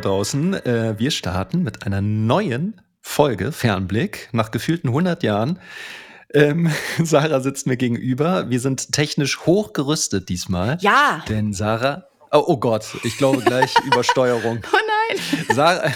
Da draußen. Äh, wir starten mit einer neuen Folge Fernblick nach gefühlten 100 Jahren. Ähm, Sarah sitzt mir gegenüber. Wir sind technisch hochgerüstet diesmal. Ja. Denn Sarah. Oh, oh Gott, ich glaube gleich Übersteuerung. Oh nein. Sarah,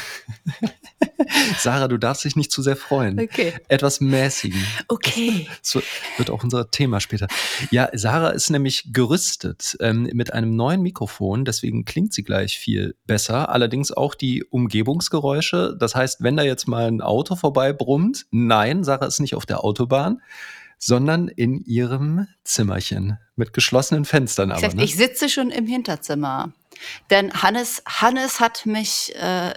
Sarah, du darfst dich nicht zu sehr freuen. Okay. Etwas mäßigen. Okay. Das wird auch unser Thema später. Ja, Sarah ist nämlich gerüstet ähm, mit einem neuen Mikrofon, deswegen klingt sie gleich viel besser. Allerdings auch die Umgebungsgeräusche. Das heißt, wenn da jetzt mal ein Auto vorbei brummt, nein, Sarah ist nicht auf der Autobahn, sondern in ihrem Zimmerchen mit geschlossenen Fenstern. Aber, ne? Ich sitze schon im Hinterzimmer. Denn Hannes, Hannes hat mich, äh,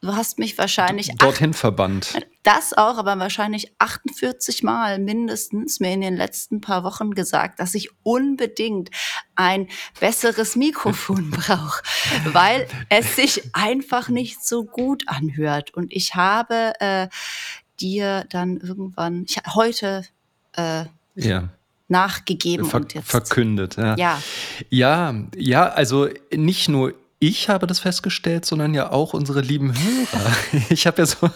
du hast mich wahrscheinlich dorthin verbannt. das auch, aber wahrscheinlich 48 Mal mindestens mir in den letzten paar Wochen gesagt, dass ich unbedingt ein besseres Mikrofon brauche, weil es sich einfach nicht so gut anhört. Und ich habe äh, dir dann irgendwann, ich, heute äh, Ja. nachgegeben Ver und jetzt. verkündet. Ja. Ja. ja, ja, also nicht nur ich habe das festgestellt, sondern ja auch unsere lieben Hörer. Ich habe ja so,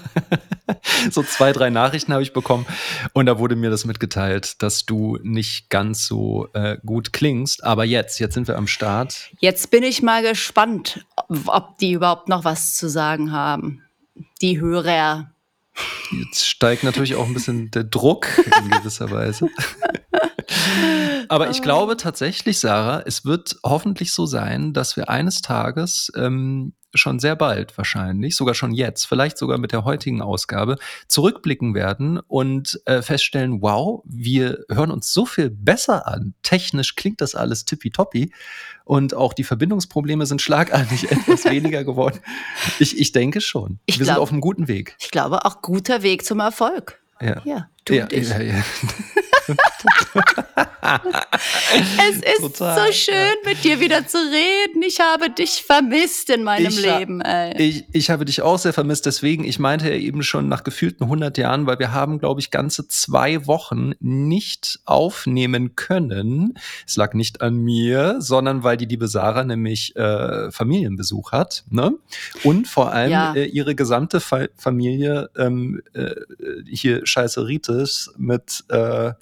so zwei, drei Nachrichten habe ich bekommen und da wurde mir das mitgeteilt, dass du nicht ganz so äh, gut klingst. Aber jetzt, jetzt sind wir am Start. Jetzt bin ich mal gespannt, ob, ob die überhaupt noch was zu sagen haben. Die Hörer. Jetzt steigt natürlich auch ein bisschen der Druck in gewisser Weise. Aber ich glaube tatsächlich, Sarah, es wird hoffentlich so sein, dass wir eines Tages ähm, schon sehr bald wahrscheinlich, sogar schon jetzt, vielleicht sogar mit der heutigen Ausgabe, zurückblicken werden und äh, feststellen, wow, wir hören uns so viel besser an. Technisch klingt das alles tippitoppi und auch die Verbindungsprobleme sind schlagartig etwas weniger geworden. Ich, ich denke schon. Ich wir sind glaub- auf einem guten Weg. Ich glaube, auch guter Weg zum Erfolg. Ja. Ja, du Ja, und ich. ja, ja. Es ist Total, so schön, mit dir wieder zu reden. Ich habe dich vermisst in meinem Ich Leben. Ey. Ich, ich habe dich auch sehr vermisst, deswegen, ich meinte ja eben schon nach gefühlten 100 Jahren, weil wir haben, glaube ich, ganze zwei Wochen nicht aufnehmen können. Es lag nicht an mir, sondern weil die liebe Sarah nämlich äh, Familienbesuch hat. Ne? Und vor allem Ja. äh, ihre gesamte Fa Familie ähm, äh, hier Scheißeritis mit äh,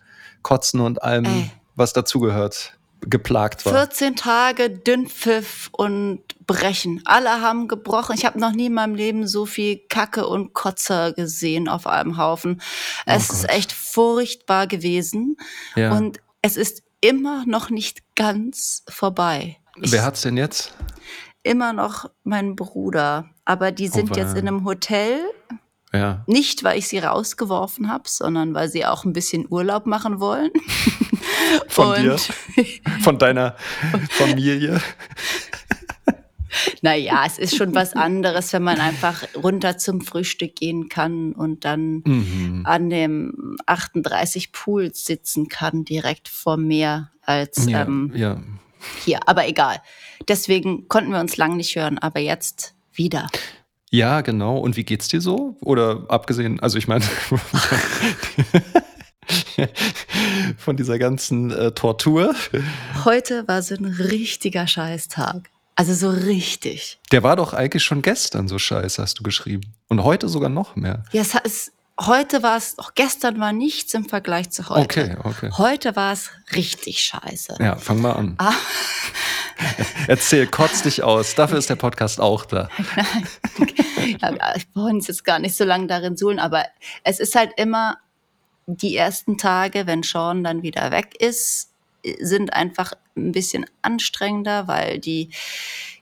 Kotzen und allem, Ey. was dazugehört, geplagt war. 14 Tage Dünnpfiff und Brechen. Alle haben gebrochen. Ich habe noch nie in meinem Leben so viel Kacke und Kotzer gesehen auf einem Haufen. Es ist Oh Gott. echt furchtbar gewesen. Ja. Und es ist immer noch nicht ganz vorbei. Ich, Wer hat's denn jetzt? immer noch mein Bruder. Aber die sind jetzt weia. in einem Hotel. Ja. Nicht, weil ich sie rausgeworfen habe, sondern weil sie auch ein bisschen Urlaub machen wollen. Von dir? Von deiner Familie? naja, es ist schon was anderes, wenn man einfach runter zum Frühstück gehen kann und dann Mhm. an dem 38 Pool sitzen kann, direkt vor Meer, als Ja, ähm, ja. hier. Aber egal. Deswegen konnten wir uns lang nicht hören, aber jetzt wieder. Ja, genau. Und wie geht's dir so? Oder abgesehen, also ich meine, von dieser ganzen äh, Tortur. Heute war so ein richtiger Scheißtag. Also so richtig. Der war doch eigentlich schon gestern so scheiße, hast du geschrieben. Und heute sogar noch mehr. Ja, es, es, heute war es, auch gestern war nichts im Vergleich zu heute. Okay, okay. Heute war es richtig scheiße. Ja, fang mal an. Ah. Erzähl, kotz dich aus. Dafür ist der Podcast auch da. Ich wollte uns jetzt gar nicht so lange darin suhlen, aber es ist halt immer die ersten Tage, wenn Sean dann wieder weg ist, sind einfach ein bisschen anstrengender, weil die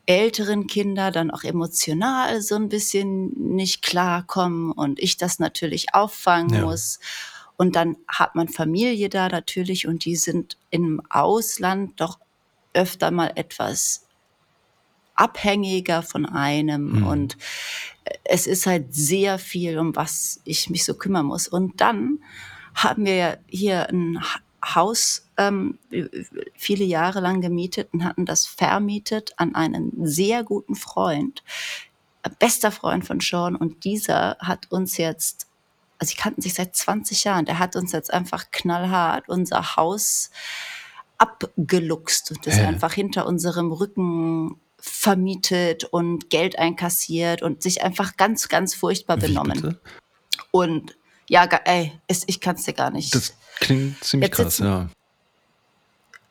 älteren Kinder dann auch emotional so ein bisschen nicht klarkommen und ich das natürlich auffangen Ja. muss. Und dann hat man Familie da natürlich und die sind im Ausland doch öfter mal etwas abhängiger von einem Mhm. und es ist halt sehr viel, um was ich mich so kümmern muss. Und dann haben wir hier ein Ha- Haus ähm, viele Jahre lang gemietet und hatten das vermietet an einen sehr guten Freund, äh, bester Freund von Sean. Und dieser hat uns jetzt, also sie kannten sich seit 20 Jahren, der hat uns jetzt einfach knallhart unser Haus abgeluchst und ist Hä? einfach hinter unserem Rücken vermietet und Geld einkassiert und sich einfach ganz, ganz furchtbar benommen. Und ja, ey, ich kann es dir gar nicht. Das klingt ziemlich Jetzt krass, sitzen- ja.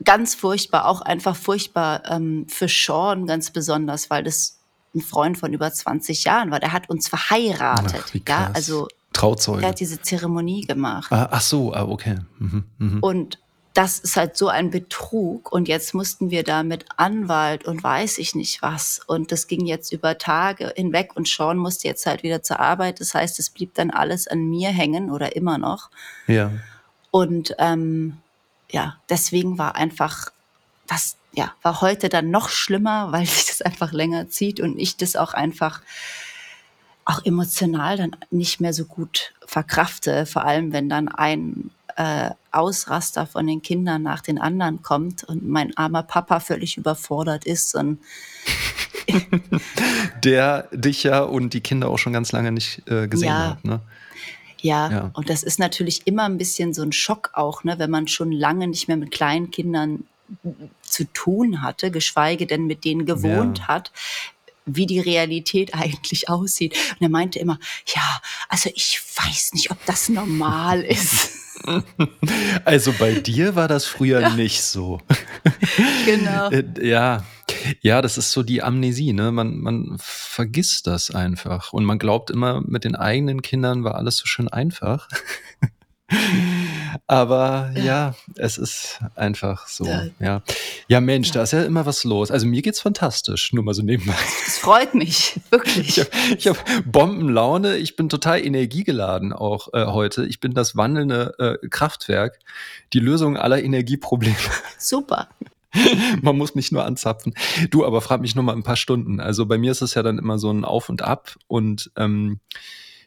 Ganz furchtbar, auch einfach furchtbar ähm, für Sean ganz besonders, weil das ein Freund von über 20 Jahren war. Der hat uns verheiratet. Ach, wie ja, also Trauzeuge. der hat diese Zeremonie gemacht. Ah, ach so, ah, okay. Mhm, mhm. Und das ist halt so ein Betrug. Und jetzt mussten wir da mit Anwalt und weiß ich nicht was. Und das ging jetzt über Tage hinweg und Sean musste jetzt halt wieder zur Arbeit. Das heißt, es blieb dann alles an mir hängen oder immer noch. Ja. Und ähm, ja, deswegen war einfach das, ja, war heute dann noch schlimmer, weil sich das einfach länger zieht und ich das auch einfach auch emotional dann nicht mehr so gut verkrafte, vor allem wenn dann ein äh, Ausraster von den Kindern nach den anderen kommt und mein armer Papa völlig überfordert ist und Der dich ja und die Kinder auch schon ganz lange nicht äh, gesehen Ja. hat, ne? Ja, Ja. und das ist natürlich immer ein bisschen so ein Schock auch, ne, wenn man schon lange nicht mehr mit kleinen Kindern zu tun hatte, geschweige denn mit denen gewohnt Ja. hat, wie die Realität eigentlich aussieht. Und er meinte immer, ja, also ich weiß nicht, ob das normal ist. Also bei dir war das früher nicht so. genau. Äh, ja. Ja, das ist so die Amnesie, ne? Man, man vergisst das einfach. Und man glaubt immer, mit den eigenen Kindern war alles so schön einfach. Aber ja. Es ist einfach so. Ja. Ja, ja Mensch, Ja. da ist ja immer was los. Also mir geht's fantastisch, nur mal so nebenbei. Das freut mich, wirklich. Ich habe hab Bombenlaune, ich bin total energiegeladen auch äh, heute. Ich bin das wandelnde äh, Kraftwerk, die Lösung aller Energieprobleme. Super. Man muss mich nur anzapfen. Du, aber frag mich nur mal ein paar Stunden. Also bei mir ist es ja dann immer so ein Auf und Ab und ähm,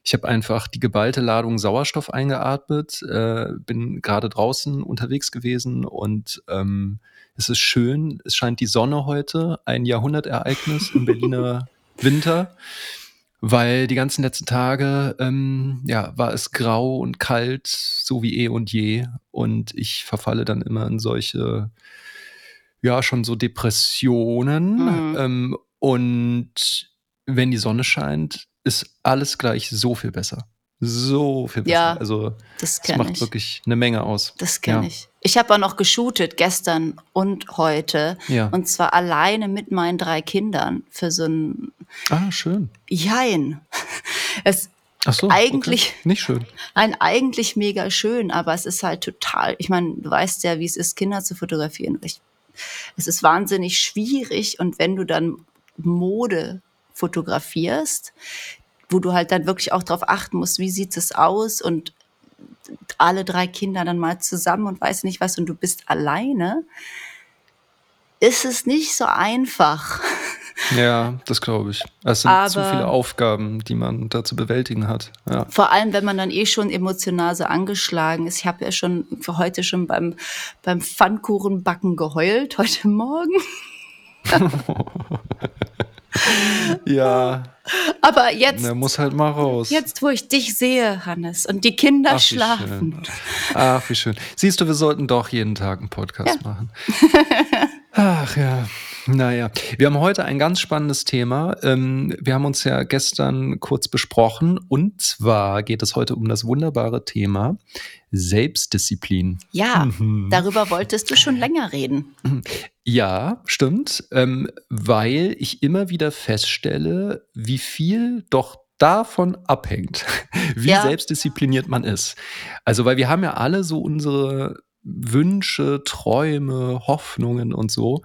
ich habe einfach die geballte Ladung Sauerstoff eingeatmet, äh, bin gerade draußen unterwegs gewesen und ähm, es ist schön. Es scheint die Sonne heute, ein Jahrhundertereignis im Berliner Winter, weil die ganzen letzten Tage ähm, ja war es grau und kalt, so wie eh und je, und ich verfalle dann immer in solche ja schon so Depressionen Mhm. ähm, und wenn die Sonne scheint, ist alles gleich so viel besser. So viel besser. Ja, also Das das macht ich. wirklich eine Menge aus. Das kenne Ja. ich. Ich habe auch noch geshootet gestern und heute. Ja. Und zwar alleine mit meinen drei Kindern für so ein Ah, schön. Jein. Es Ach so. Eigentlich- Okay. Nicht schön. ein eigentlich mega schön, aber es ist halt total, ich meine, du weißt ja, wie es ist, Kinder zu fotografieren. Ich, es ist wahnsinnig schwierig und wenn du dann Mode fotografierst, wo du halt dann wirklich auch darauf achten musst, wie sieht es aus und alle drei Kinder dann mal zusammen und weiß nicht was und du bist alleine, ist es nicht so einfach. Ja, das glaube ich. Es sind zu Aber- viele Aufgaben, die man da zu bewältigen hat. Ja. Vor allem, wenn man dann eh schon emotional so angeschlagen ist. Ich habe ja schon für heute schon beim, beim Pfannkuchenbacken geheult, heute Morgen. Ja, Aber jetzt, der muss halt mal raus. jetzt, wo ich dich sehe, Hannes, und die Kinder Ach, schlafen. Ach, wie schön. Siehst du, wir sollten doch jeden Tag einen Podcast machen. Ach ja. Naja, wir haben heute ein ganz spannendes Thema. Ähm, wir haben uns ja gestern kurz besprochen und zwar geht es heute um das wunderbare Thema Selbstdisziplin. Ja, Mhm. darüber wolltest du schon länger reden. Ja, stimmt, ähm, weil ich immer wieder feststelle, wie viel doch davon abhängt, wie Ja. selbstdiszipliniert man ist. Also, weil wir haben ja alle so unsere Wünsche, Träume, Hoffnungen und so.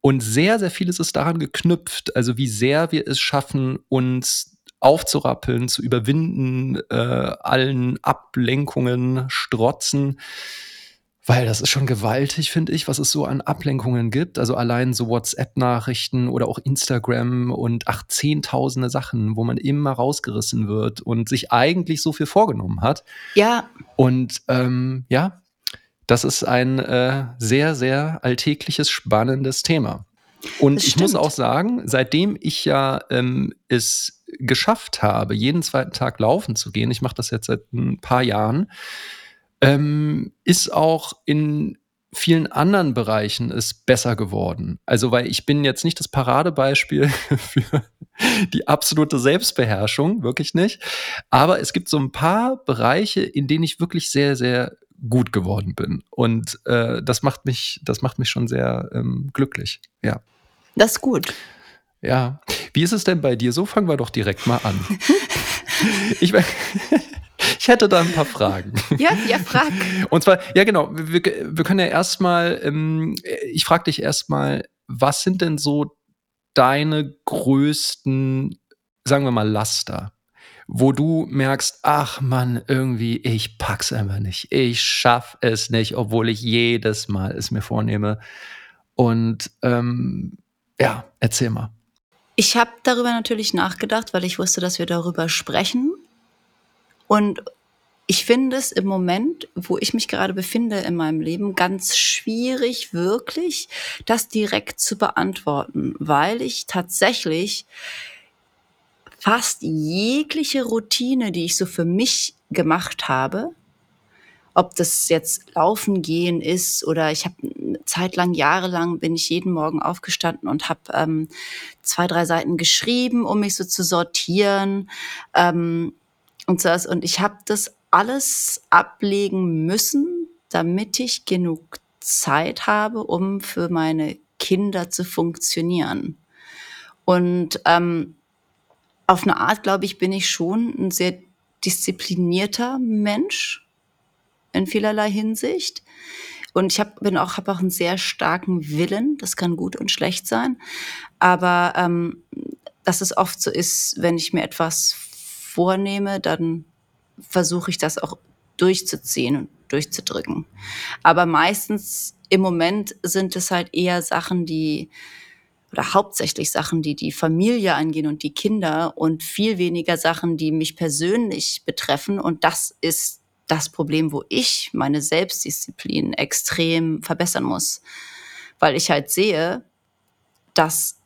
Und sehr, sehr vieles ist daran geknüpft, also wie sehr wir es schaffen, uns aufzurappeln, zu überwinden, äh, allen Ablenkungen, Strotzen. Weil das ist schon gewaltig, finde ich, was es so an Ablenkungen gibt. Also allein so WhatsApp-Nachrichten oder auch Instagram und ach, zehntausende Sachen, wo man immer rausgerissen wird und sich eigentlich so viel vorgenommen hat. Ja, Und ähm, ja, das ist ein äh, sehr, sehr alltägliches, spannendes Thema. Und ich muss auch sagen, seitdem ich ja ähm, es geschafft habe, jeden zweiten Tag laufen zu gehen, ich mache das jetzt seit ein paar Jahren, ähm, ist auch in vielen anderen Bereichen ist besser geworden. Also, weil ich bin jetzt nicht das Paradebeispiel für die absolute Selbstbeherrschung, wirklich nicht. Aber es gibt so ein paar Bereiche, in denen ich wirklich sehr, sehr gut geworden bin. Und äh, das macht mich, das macht mich schon sehr ähm, glücklich. Ja. Das ist gut. Ja. Wie ist es denn bei dir? So fangen wir doch direkt mal an. ich, ich hätte da ein paar Fragen. Ja, ja, frag. Und zwar, ja genau, wir, wir können ja erstmal, ähm, ich frage dich erstmal, was sind denn so deine größten, sagen wir mal, Laster? Wo du merkst, ach Mann, irgendwie, ich pack's einfach nicht. Ich schaff es nicht, obwohl ich jedes Mal es mir vornehme. Und ähm, ja, erzähl mal. Ich habe darüber natürlich nachgedacht, weil ich wusste, dass wir darüber sprechen. Und ich finde es im Moment, wo ich mich gerade befinde in meinem Leben, ganz schwierig, wirklich das direkt zu beantworten, weil ich tatsächlich fast jegliche Routine, die ich so für mich gemacht habe, ob das jetzt Laufen gehen ist oder ich habe zeitlang, jahrelang bin ich jeden Morgen aufgestanden und habe ähm, zwei, drei Seiten geschrieben, um mich so zu sortieren. Ähm, und, so, und ich habe das alles ablegen müssen, damit ich genug Zeit habe, um für meine Kinder zu funktionieren. Und ähm, auf eine Art, glaube ich, bin ich schon ein sehr disziplinierter Mensch in vielerlei Hinsicht. Und ich hab, bin auch, habe auch einen sehr starken Willen. Das kann gut und schlecht sein. Aber ähm, dass es oft so ist, wenn ich mir etwas vornehme, dann versuche ich das auch durchzuziehen und durchzudrücken. Aber meistens im Moment sind es halt eher Sachen, die oder hauptsächlich Sachen, die die Familie angehen und die Kinder und viel weniger Sachen, die mich persönlich betreffen. Und das ist das Problem, wo ich meine Selbstdisziplin extrem verbessern muss, weil ich halt sehe, dass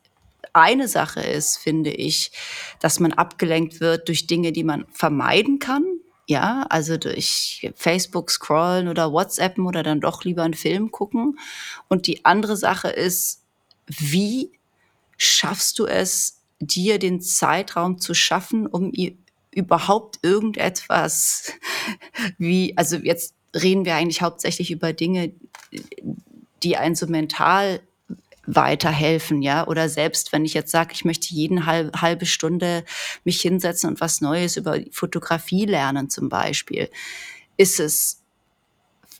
eine Sache ist, finde ich, dass man abgelenkt wird durch Dinge, die man vermeiden kann. Ja, also durch Facebook scrollen oder WhatsAppen oder dann doch lieber einen Film gucken. Und die andere Sache ist, wie schaffst du es, dir den Zeitraum zu schaffen, um überhaupt irgendetwas wie, also jetzt reden wir eigentlich hauptsächlich über Dinge, die einen so mental weiterhelfen, ja, oder selbst wenn ich jetzt sage, ich möchte jeden halb, halbe Stunde mich hinsetzen und was Neues über Fotografie lernen zum Beispiel, ist es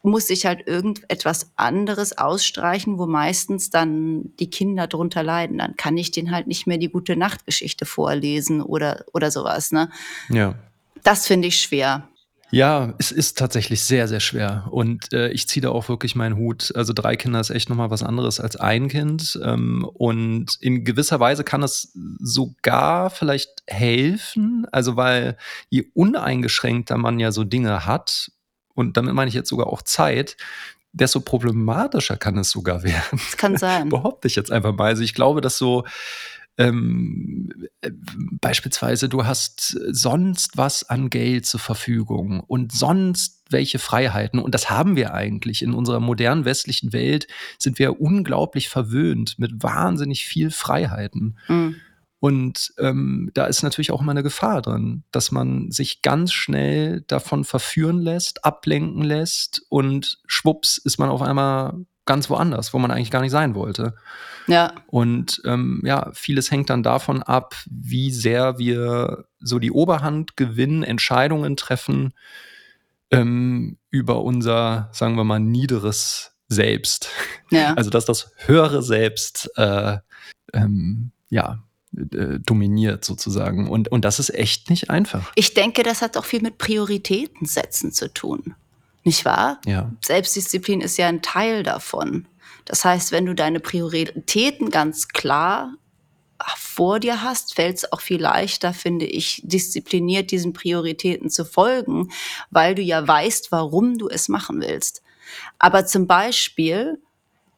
muss ich halt irgendetwas anderes ausstreichen, wo meistens dann die Kinder drunter leiden. Dann kann ich denen halt nicht mehr die gute Nachtgeschichte vorlesen oder, oder sowas, ne? Ja. Das finde ich schwer. Ja, es ist tatsächlich sehr, sehr schwer. Und äh, ich ziehe da auch wirklich meinen Hut. Also drei Kinder ist echt nochmal was anderes als ein Kind. Ähm, und in gewisser Weise kann es sogar vielleicht helfen. Also weil je uneingeschränkter man ja so Dinge hat, und damit meine ich jetzt sogar auch Zeit, desto problematischer kann es sogar werden. Das kann sein. Behaupte ich jetzt einfach mal. Also ich glaube, dass so ähm, äh, beispielsweise du hast sonst was an Geld zur Verfügung und sonst welche Freiheiten. Und das haben wir eigentlich. In unserer modernen westlichen Welt sind wir unglaublich verwöhnt mit wahnsinnig viel Freiheiten. Mhm. Und ähm, da ist natürlich auch immer eine Gefahr drin, dass man sich ganz schnell davon verführen lässt, ablenken lässt und schwupps ist man auf einmal ganz woanders, wo man eigentlich gar nicht sein wollte. Ja. Und ähm, ja, vieles hängt dann davon ab, wie sehr wir so die Oberhand gewinnen, Entscheidungen treffen ähm, über unser, sagen wir mal, niederes Selbst. Ja. Also dass das höhere Selbst äh, ähm, ja äh, dominiert sozusagen. Und, und das ist echt nicht einfach. Ich denke, das hat auch viel mit Prioritäten setzen zu tun. Nicht wahr? Ja. Selbstdisziplin ist ja ein Teil davon. Das heißt, wenn du deine Prioritäten ganz klar vor dir hast, fällt es auch viel leichter, finde ich, diszipliniert diesen Prioritäten zu folgen, weil du ja weißt, warum du es machen willst. Aber zum Beispiel,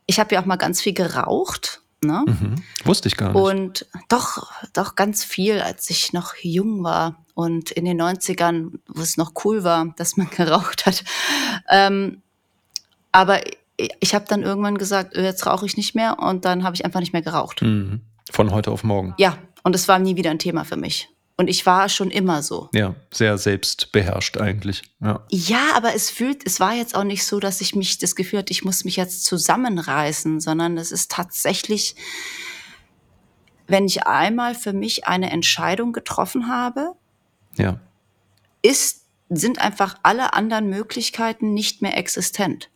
ich habe ja auch mal ganz viel geraucht Ne? Mhm. Wusste ich gar nicht. Und doch, doch ganz viel, als ich noch jung war und in den 90ern, wo es noch cool war, dass man geraucht hat. Ähm, aber ich habe dann irgendwann gesagt, äh, jetzt rauche ich nicht mehr und dann habe ich einfach nicht mehr geraucht. Mhm. Von heute auf morgen. Ja, und es war nie wieder ein Thema für mich. Und ich war schon immer so. Ja, sehr selbstbeherrscht eigentlich. Ja. ja, aber es fühlt, es war jetzt auch nicht so, dass ich mich das Gefühl hatte, ich muss mich jetzt zusammenreißen, sondern es ist tatsächlich, wenn ich einmal für mich eine Entscheidung getroffen habe, ja. ist, sind einfach alle anderen Möglichkeiten nicht mehr existent.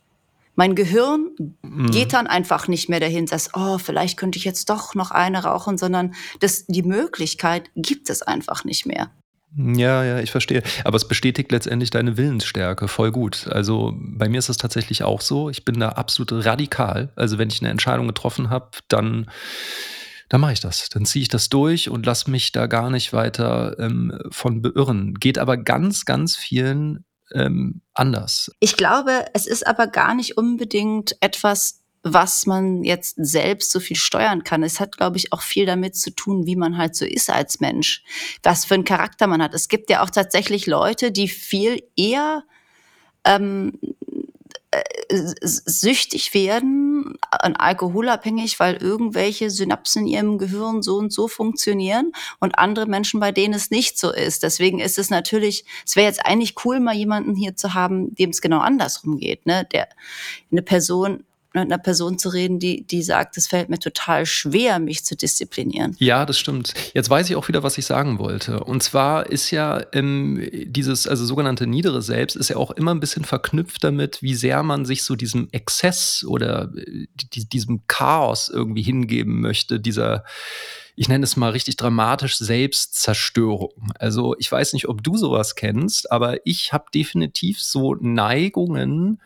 Mein Gehirn mhm. geht dann einfach nicht mehr dahin, sagt, oh, vielleicht könnte ich jetzt doch noch eine rauchen, sondern das, die Möglichkeit gibt es einfach nicht mehr. Ja, ja, ich verstehe. Aber es bestätigt letztendlich deine Willensstärke voll gut. Also bei mir ist es tatsächlich auch so. Ich bin da absolut radikal. Also wenn ich eine Entscheidung getroffen habe, dann, dann mache ich das. Dann ziehe ich das durch und lasse mich da gar nicht weiter ähm, von beirren. Geht aber ganz, ganz vielen ähm, anders. Ich glaube, es ist aber gar nicht unbedingt etwas, was man jetzt selbst so viel steuern kann. Es hat, glaube ich, auch viel damit zu tun, wie man halt so ist als Mensch, was für einen Charakter man hat. Es gibt ja auch tatsächlich Leute, die viel eher ähm, äh, süchtig werden, an alkoholabhängig, weil irgendwelche Synapsen in ihrem Gehirn so und so funktionieren und andere Menschen, bei denen es nicht so ist. Deswegen ist es natürlich, es wäre jetzt eigentlich cool, mal jemanden hier zu haben, dem es genau andersrum geht, ne? Der eine Person mit einer Person zu reden, die, die sagt, es fällt mir total schwer, mich zu disziplinieren. Ja, das stimmt. Jetzt weiß ich auch wieder, was ich sagen wollte. Und zwar ist ja ähm, dieses, also sogenannte niedere Selbst, ist ja auch immer ein bisschen verknüpft damit, wie sehr man sich so diesem Exzess oder äh, diesem Chaos irgendwie hingeben möchte, dieser ich nenne es mal richtig dramatisch Selbstzerstörung. Also ich weiß nicht, ob du sowas kennst, aber ich habe definitiv so Neigungen,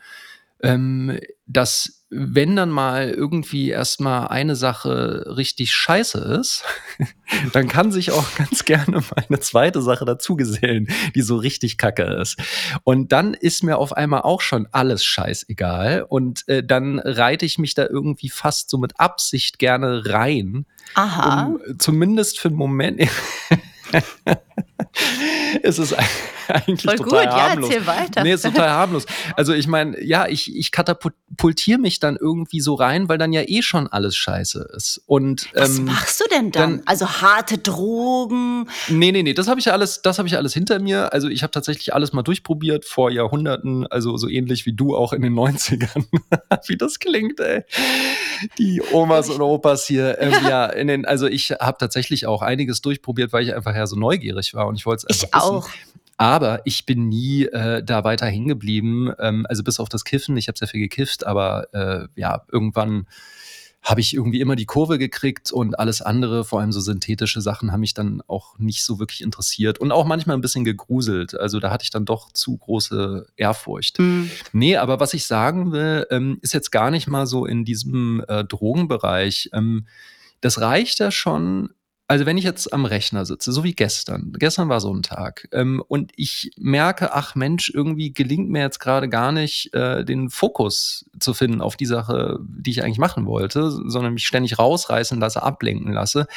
ähm, dass wenn dann mal irgendwie erstmal eine Sache richtig scheiße ist, dann kann sich auch ganz gerne mal eine zweite Sache dazugesellen, die so richtig kacke ist. Und dann ist mir auf einmal auch schon alles scheißegal. Und äh, dann reite ich mich da irgendwie fast so mit Absicht gerne rein. Aha. Um, zumindest für einen Moment. es ist eigentlich Voll total gut, harmlos. ja, erzähl weiter. Nee, ist total harmlos. Also ich meine, ja, ich, ich katapultiere mich dann irgendwie so rein, weil dann ja eh schon alles scheiße ist. Und, Was ähm, machst du denn dann? dann? Also harte Drogen? Nee, nee, nee, das habe ich ja alles, das habe ich alles hinter mir. Also ich habe tatsächlich alles mal durchprobiert vor Jahrhunderten, also so ähnlich wie du auch in den 90ern. wie das klingt, ey. Die Omas und Opas hier. Ähm, ja, in den, also ich habe tatsächlich auch einiges durchprobiert, weil ich einfach ja so neugierig war und ich wollte es einfach Ich wissen. auch. Aber ich bin nie äh, da weiter hängen geblieben. Ähm, also bis auf das Kiffen. Ich habe sehr viel gekifft, aber äh, ja, irgendwann habe ich irgendwie immer die Kurve gekriegt und alles andere, vor allem so synthetische Sachen, haben mich dann auch nicht so wirklich interessiert und auch manchmal ein bisschen gegruselt. Also da hatte ich dann doch zu große Ehrfurcht. Mhm. Nee, aber was ich sagen will, ähm, ist jetzt gar nicht mal so in diesem äh, Drogenbereich. Ähm, das reicht ja schon, also wenn ich jetzt am Rechner sitze, so wie gestern, gestern war so ein Tag, ähm, und ich merke, ach Mensch, irgendwie gelingt mir jetzt gerade gar nicht, äh, den Fokus zu finden auf die Sache, die ich eigentlich machen wollte, sondern mich ständig rausreißen lasse, ablenken lasse,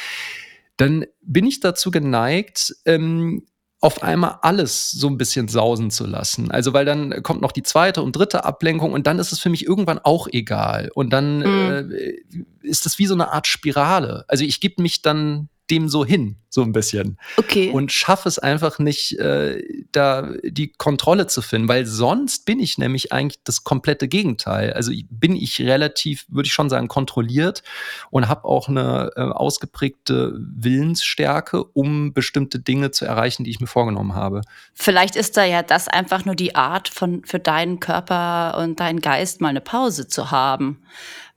dann bin ich dazu geneigt, ähm, auf einmal alles so ein bisschen sausen zu lassen. Also weil dann kommt noch die zweite und dritte Ablenkung und dann ist es für mich irgendwann auch egal. Und dann mhm. äh, ist es wie so eine Art Spirale. Also ich gebe mich dann dem so hin, so ein bisschen. Okay. Und schaffe es einfach nicht, äh, da die Kontrolle zu finden, weil sonst bin ich nämlich eigentlich das komplette Gegenteil. Also bin ich relativ, würde ich schon sagen, kontrolliert und habe auch eine äh, ausgeprägte Willensstärke, um bestimmte Dinge zu erreichen, die ich mir vorgenommen habe. Vielleicht ist da ja das einfach nur die Art von für deinen Körper und deinen Geist mal eine Pause zu haben.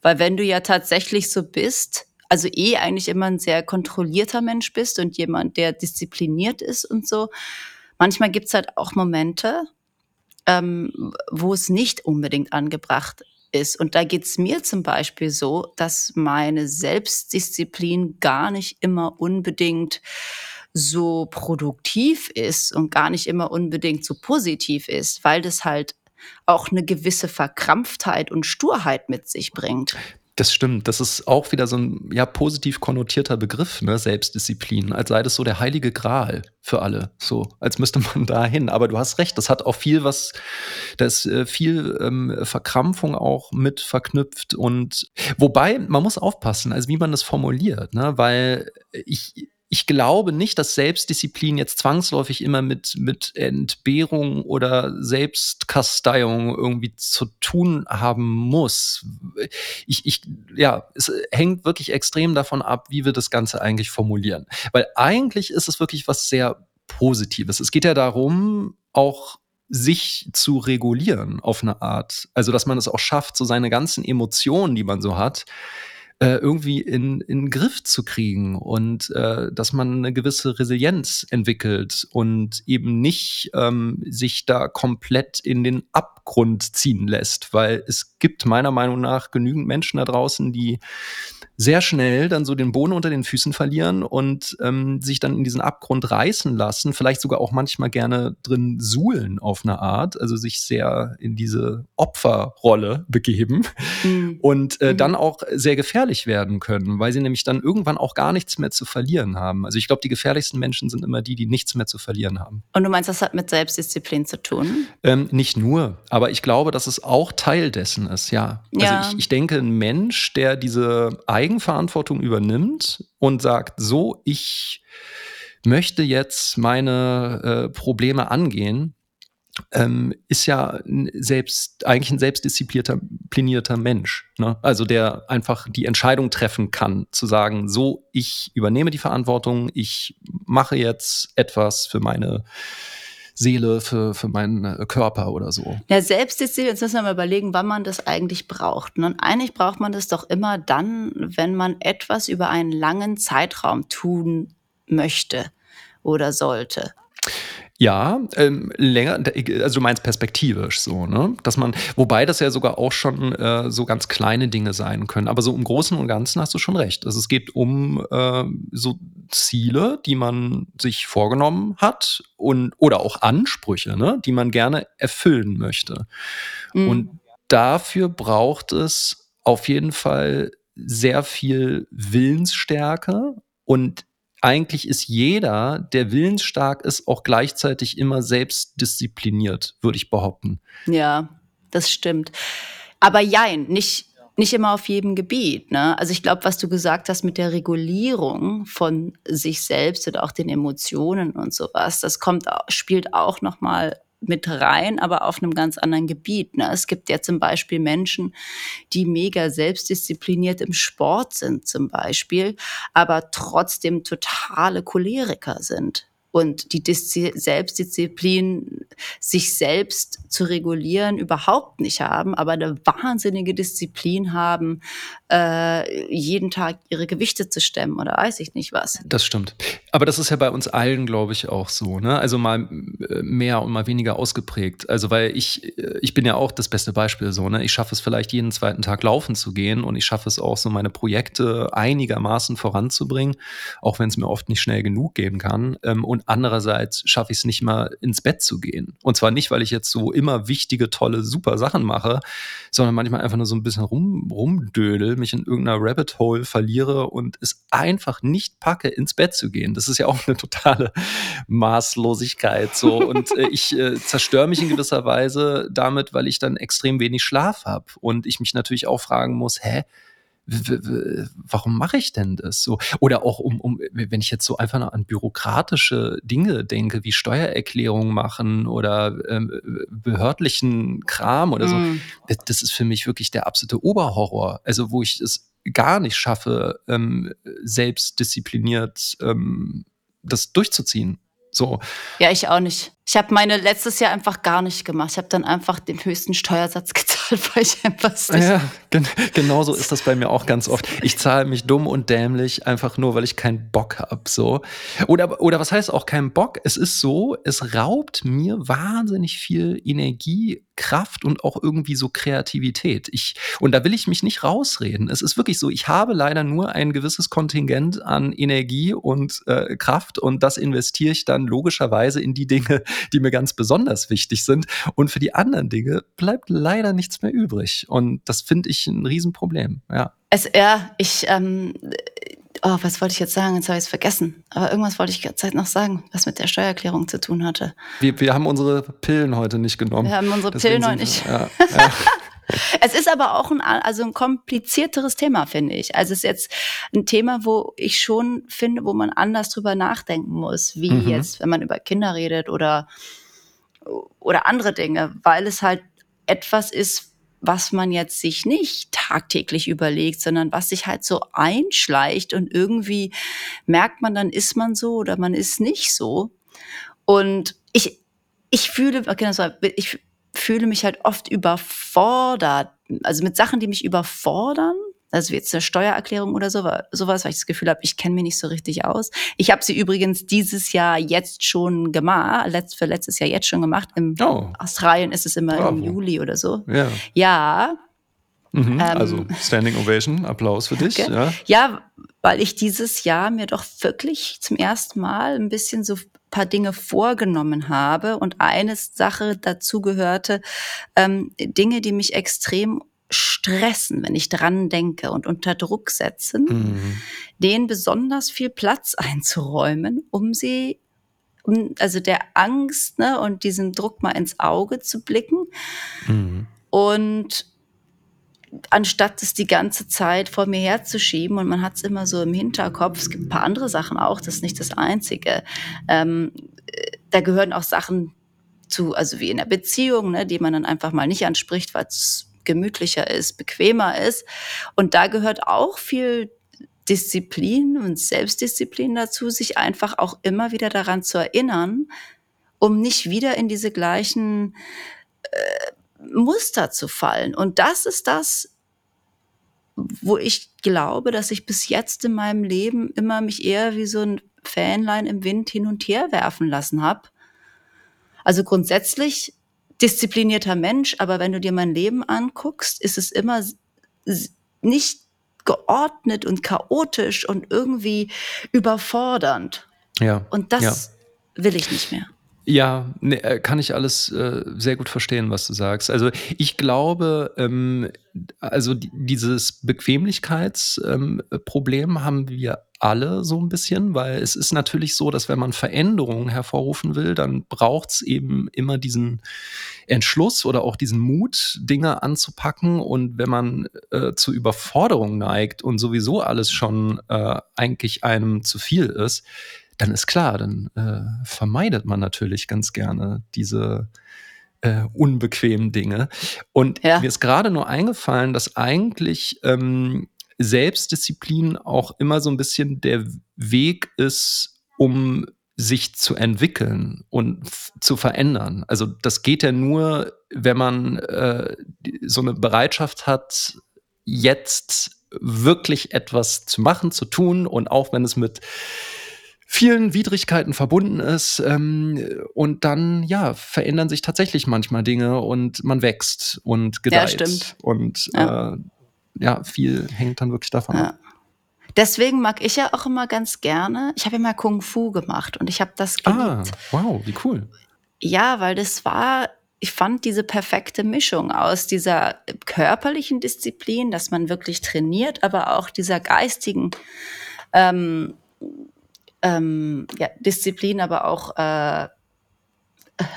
Weil wenn du ja tatsächlich so bist, also eh eigentlich immer ein sehr kontrollierter Mensch bist und jemand, der diszipliniert ist und so. Manchmal gibt es halt auch Momente, ähm, wo es nicht unbedingt angebracht ist. Und da geht es mir zum Beispiel so, dass meine Selbstdisziplin gar nicht immer unbedingt so produktiv ist und gar nicht immer unbedingt so positiv ist, weil das halt auch eine gewisse Verkrampftheit und Sturheit mit sich bringt. Das stimmt. Das ist auch wieder so ein ja, positiv konnotierter Begriff, ne? Selbstdisziplin, als sei das so der heilige Gral für alle. So, als müsste man da hin. Aber du hast recht, das hat auch viel was, da ist äh, viel ähm, Verkrampfung auch mit verknüpft. Und wobei, man muss aufpassen, also wie man das formuliert, ne? Weil ich, ich glaube nicht, dass Selbstdisziplin jetzt zwangsläufig immer mit, mit Entbehrung oder Selbstkasteiung irgendwie zu tun haben muss. Ich, ich, ja, es hängt wirklich extrem davon ab, wie wir das Ganze eigentlich formulieren. Weil eigentlich ist es wirklich was sehr Positives. Es geht ja darum, auch sich zu regulieren auf eine Art. Also, dass man es auch schafft, so seine ganzen Emotionen, die man so hat, äh, irgendwie in, in den Griff zu kriegen und äh, dass man eine gewisse Resilienz entwickelt und eben nicht ähm, sich da komplett in den Abgrund ziehen lässt, weil es gibt meiner Meinung nach genügend Menschen da draußen, die sehr schnell dann so den Boden unter den Füßen verlieren und ähm, sich dann in diesen Abgrund reißen lassen, vielleicht sogar auch manchmal gerne drin suhlen auf eine Art, also sich sehr in diese Opferrolle begeben mhm. und äh, mhm. dann auch sehr gefährlich werden können, weil sie nämlich dann irgendwann auch gar nichts mehr zu verlieren haben. Also ich glaube, die gefährlichsten Menschen sind immer die, die nichts mehr zu verlieren haben. Und du meinst, das hat mit Selbstdisziplin zu tun? Ähm, nicht nur, aber ich glaube, dass es auch Teil dessen ist, ja. Also ja. ich, ich denke, ein Mensch, der diese Eigenverantwortung übernimmt und sagt, so, ich möchte jetzt meine äh, Probleme angehen, ähm, ist ja selbst eigentlich ein selbstdisziplinierter Mensch. Ne? Also der einfach die Entscheidung treffen kann, zu sagen, so, ich übernehme die Verantwortung, ich mache jetzt etwas für meine Seele, für, für meinen äh, Körper oder so. Ja, Selbstdisziplin, jetzt müssen wir mal überlegen, wann man das eigentlich braucht. Und eigentlich braucht man das doch immer dann, wenn man etwas über einen langen Zeitraum tun möchte oder sollte. Ja, ähm, länger, also du meinst perspektivisch so, ne? Dass man, wobei das ja sogar auch schon äh, so ganz kleine Dinge sein können. Aber so im Großen und Ganzen hast du schon recht. Also es geht um äh, so Ziele, die man sich vorgenommen hat und oder auch Ansprüche, ne? die man gerne erfüllen möchte. Mhm. Und dafür braucht es auf jeden Fall sehr viel Willensstärke und eigentlich ist jeder, der willensstark ist, auch gleichzeitig immer selbstdiszipliniert, würde ich behaupten. Ja, das stimmt. Aber jein, nicht, nicht immer auf jedem Gebiet. Ne? Also ich glaube, was du gesagt hast mit der Regulierung von sich selbst oder auch den Emotionen und sowas, das kommt, spielt auch noch mal mit rein, aber auf einem ganz anderen Gebiet. Ne? Es gibt ja zum Beispiel Menschen, die mega selbstdiszipliniert im Sport sind zum Beispiel, aber trotzdem totale Choleriker sind und die Diszi Selbstdisziplin, sich selbst zu regulieren, überhaupt nicht haben, aber eine wahnsinnige Disziplin haben, äh, jeden Tag ihre Gewichte zu stemmen oder weiß ich nicht was. Das stimmt. Aber das ist ja bei uns allen, glaube ich, auch so. Ne? Also mal äh, mehr und mal weniger ausgeprägt. Also weil ich, äh, ich bin ja auch das beste Beispiel so. Ne? Ich schaffe es vielleicht jeden zweiten Tag laufen zu gehen und ich schaffe es auch so meine Projekte einigermaßen voranzubringen, auch wenn es mir oft nicht schnell genug gehen kann. Ähm, und andererseits schaffe ich es nicht mal ins Bett zu gehen. Und zwar nicht, weil ich jetzt so immer wichtige, tolle, super Sachen mache, sondern manchmal einfach nur so ein bisschen rum, rumdödel, mich in irgendeiner Rabbit Hole verliere und es einfach nicht packe, ins Bett zu gehen. Das ist ja auch eine totale Maßlosigkeit. So. Und äh, ich äh, zerstöre mich in gewisser Weise damit, weil ich dann extrem wenig Schlaf habe. Und ich mich natürlich auch fragen muss, hä? warum mache ich denn das so? Oder auch um, um, wenn ich jetzt so einfach nur an bürokratische Dinge denke, wie Steuererklärungen machen oder ähm, behördlichen Kram oder so, mm. das, das, ist für mich wirklich der absolute Oberhorror. Also wo ich es gar nicht schaffe, ähm, selbst diszipliniert ähm, das durchzuziehen. So. Ja, ich auch nicht. Ich habe meine letztes Jahr einfach gar nicht gemacht. Ich habe dann einfach den höchsten Steuersatz gezahlt, weil ich einfach nicht. Ja, gen genau so ist das bei mir auch ganz oft. Ich zahle mich dumm und dämlich einfach nur, weil ich keinen Bock habe. So. Oder, oder was heißt auch keinen Bock? Es ist so, es raubt mir wahnsinnig viel Energie, Kraft und auch irgendwie so Kreativität. Ich, und da will ich mich nicht rausreden. Es ist wirklich so, ich habe leider nur ein gewisses Kontingent an Energie und äh, Kraft und das investiere ich dann logischerweise in die Dinge, die mir ganz besonders wichtig sind. Und für die anderen Dinge bleibt leider nichts mehr übrig. Und das finde ich ein Riesenproblem, ja. Es, ja, ich, ähm, oh, was wollte ich jetzt sagen? Jetzt habe ich es vergessen. Aber irgendwas wollte ich gerade noch sagen, was mit der Steuererklärung zu tun hatte. Wir, wir haben unsere Pillen heute nicht genommen. Wir haben unsere Deswegen Pillen heute nicht. Ja, ja. Es ist aber auch ein, also ein komplizierteres Thema, finde ich. Also es ist jetzt ein Thema, wo ich schon finde, wo man anders drüber nachdenken muss, wie mhm. jetzt, wenn man über Kinder redet oder, oder andere Dinge, weil es halt etwas ist, was man jetzt sich nicht tagtäglich überlegt, sondern was sich halt so einschleicht und irgendwie merkt man, dann ist man so oder man ist nicht so. Und ich, ich fühle, okay, ich fühle mich halt oft überfordert, also mit Sachen, die mich überfordern also jetzt eine Steuererklärung oder so, sowas, weil ich das Gefühl habe, ich kenne mich nicht so richtig aus. Ich habe sie übrigens dieses Jahr jetzt schon gemacht, letzt, für letztes Jahr jetzt schon gemacht. Im oh. Australien ist es immer Bravo. im Juli oder so. Ja. ja mhm, ähm, also Standing Ovation, Applaus für dich. Ja. ja, weil ich dieses Jahr mir doch wirklich zum ersten Mal ein bisschen so paar Dinge vorgenommen habe und eine Sache dazu gehörte, ähm, Dinge, die mich extrem stressen, wenn ich dran denke und unter Druck setzen, mhm. denen besonders viel Platz einzuräumen, um sie, um, also der Angst ne, und diesem Druck mal ins Auge zu blicken. Mhm. Und anstatt es die ganze Zeit vor mir herzuschieben und man hat es immer so im Hinterkopf, es gibt ein paar andere Sachen auch, das ist nicht das Einzige. Ähm, da gehören auch Sachen zu, also wie in der Beziehung, ne, die man dann einfach mal nicht anspricht, weil es gemütlicher ist, bequemer ist. Und da gehört auch viel Disziplin und Selbstdisziplin dazu, sich einfach auch immer wieder daran zu erinnern, um nicht wieder in diese gleichen äh, Muster zu fallen. Und das ist das, wo ich glaube, dass ich bis jetzt in meinem Leben immer mich eher wie so ein Fähnlein im Wind hin und her werfen lassen habe. Also grundsätzlich disziplinierter Mensch, aber wenn du dir mein Leben anguckst, ist es immer nicht geordnet und chaotisch und irgendwie überfordernd. Ja. Und das ja. will ich nicht mehr. Ja, ne, äh, kann ich alles äh, sehr gut verstehen, was du sagst. Also ich glaube, ähm, also dieses Bequemlichkeitsproblem ähm, haben wir alle so ein bisschen, weil es ist natürlich so, dass wenn man Veränderungen hervorrufen will, dann braucht es eben immer diesen Entschluss oder auch diesen Mut, Dinge anzupacken. Und wenn man äh, zu Überforderung neigt und sowieso alles schon äh, eigentlich einem zu viel ist, dann ist klar, dann äh, vermeidet man natürlich ganz gerne diese äh, unbequemen Dinge. Und ja. mir ist gerade nur eingefallen, dass eigentlich ähm, Selbstdisziplin auch immer so ein bisschen der Weg ist, um sich zu entwickeln und zu verändern. Also das geht ja nur, wenn man äh, so eine Bereitschaft hat, jetzt wirklich etwas zu machen, zu tun und auch wenn es mit vielen Widrigkeiten verbunden ist. Ähm, und dann, ja, verändern sich tatsächlich manchmal Dinge und man wächst und gedeiht. Ja, stimmt. Und ja. Äh, ja, viel hängt dann wirklich davon ja. ab. Deswegen mag ich ja auch immer ganz gerne, ich habe mal Kung Fu gemacht und ich habe das geliebt. Ah, wow, wie cool. Ja, weil das war, ich fand diese perfekte Mischung aus dieser körperlichen Disziplin, dass man wirklich trainiert, aber auch dieser geistigen ähm, ähm, ja, Disziplin, aber auch äh,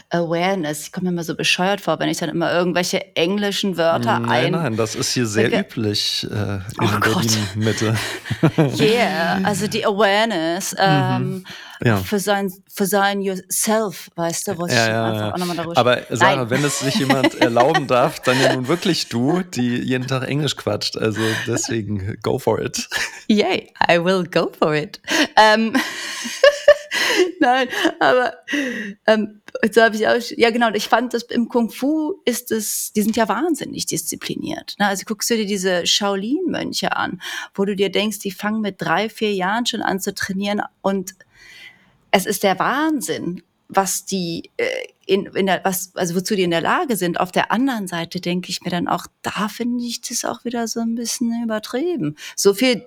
Awareness. Ich komme mir immer so bescheuert vor, wenn ich dann immer irgendwelche englischen Wörter nein, ein. Nein, nein, das ist hier sehr üblich äh, in oh Berlin-Mitte. yeah, also die Awareness mhm. Ja. für, sein, für sein Yourself, weißt du, wo ich ja, ja, einfach auch nochmal darüber Aber Sarah, nein. wenn es sich jemand erlauben darf, dann ja nun wirklich du, die jeden Tag Englisch quatscht. Also deswegen, go for it. Yay, I will go for it. Ähm, Nein, aber ähm, so habe ich auch, ja genau, ich fand das im Kung Fu ist es, die sind ja wahnsinnig diszipliniert. Ne? Also guckst du dir diese Shaolin-Mönche an, wo du dir denkst, die fangen mit drei, vier Jahren schon an zu trainieren und es ist der Wahnsinn, was die äh, in, in der, was, also wozu die in der Lage sind. Auf der anderen Seite denke ich mir dann auch, da finde ich das auch wieder so ein bisschen übertrieben. So viel,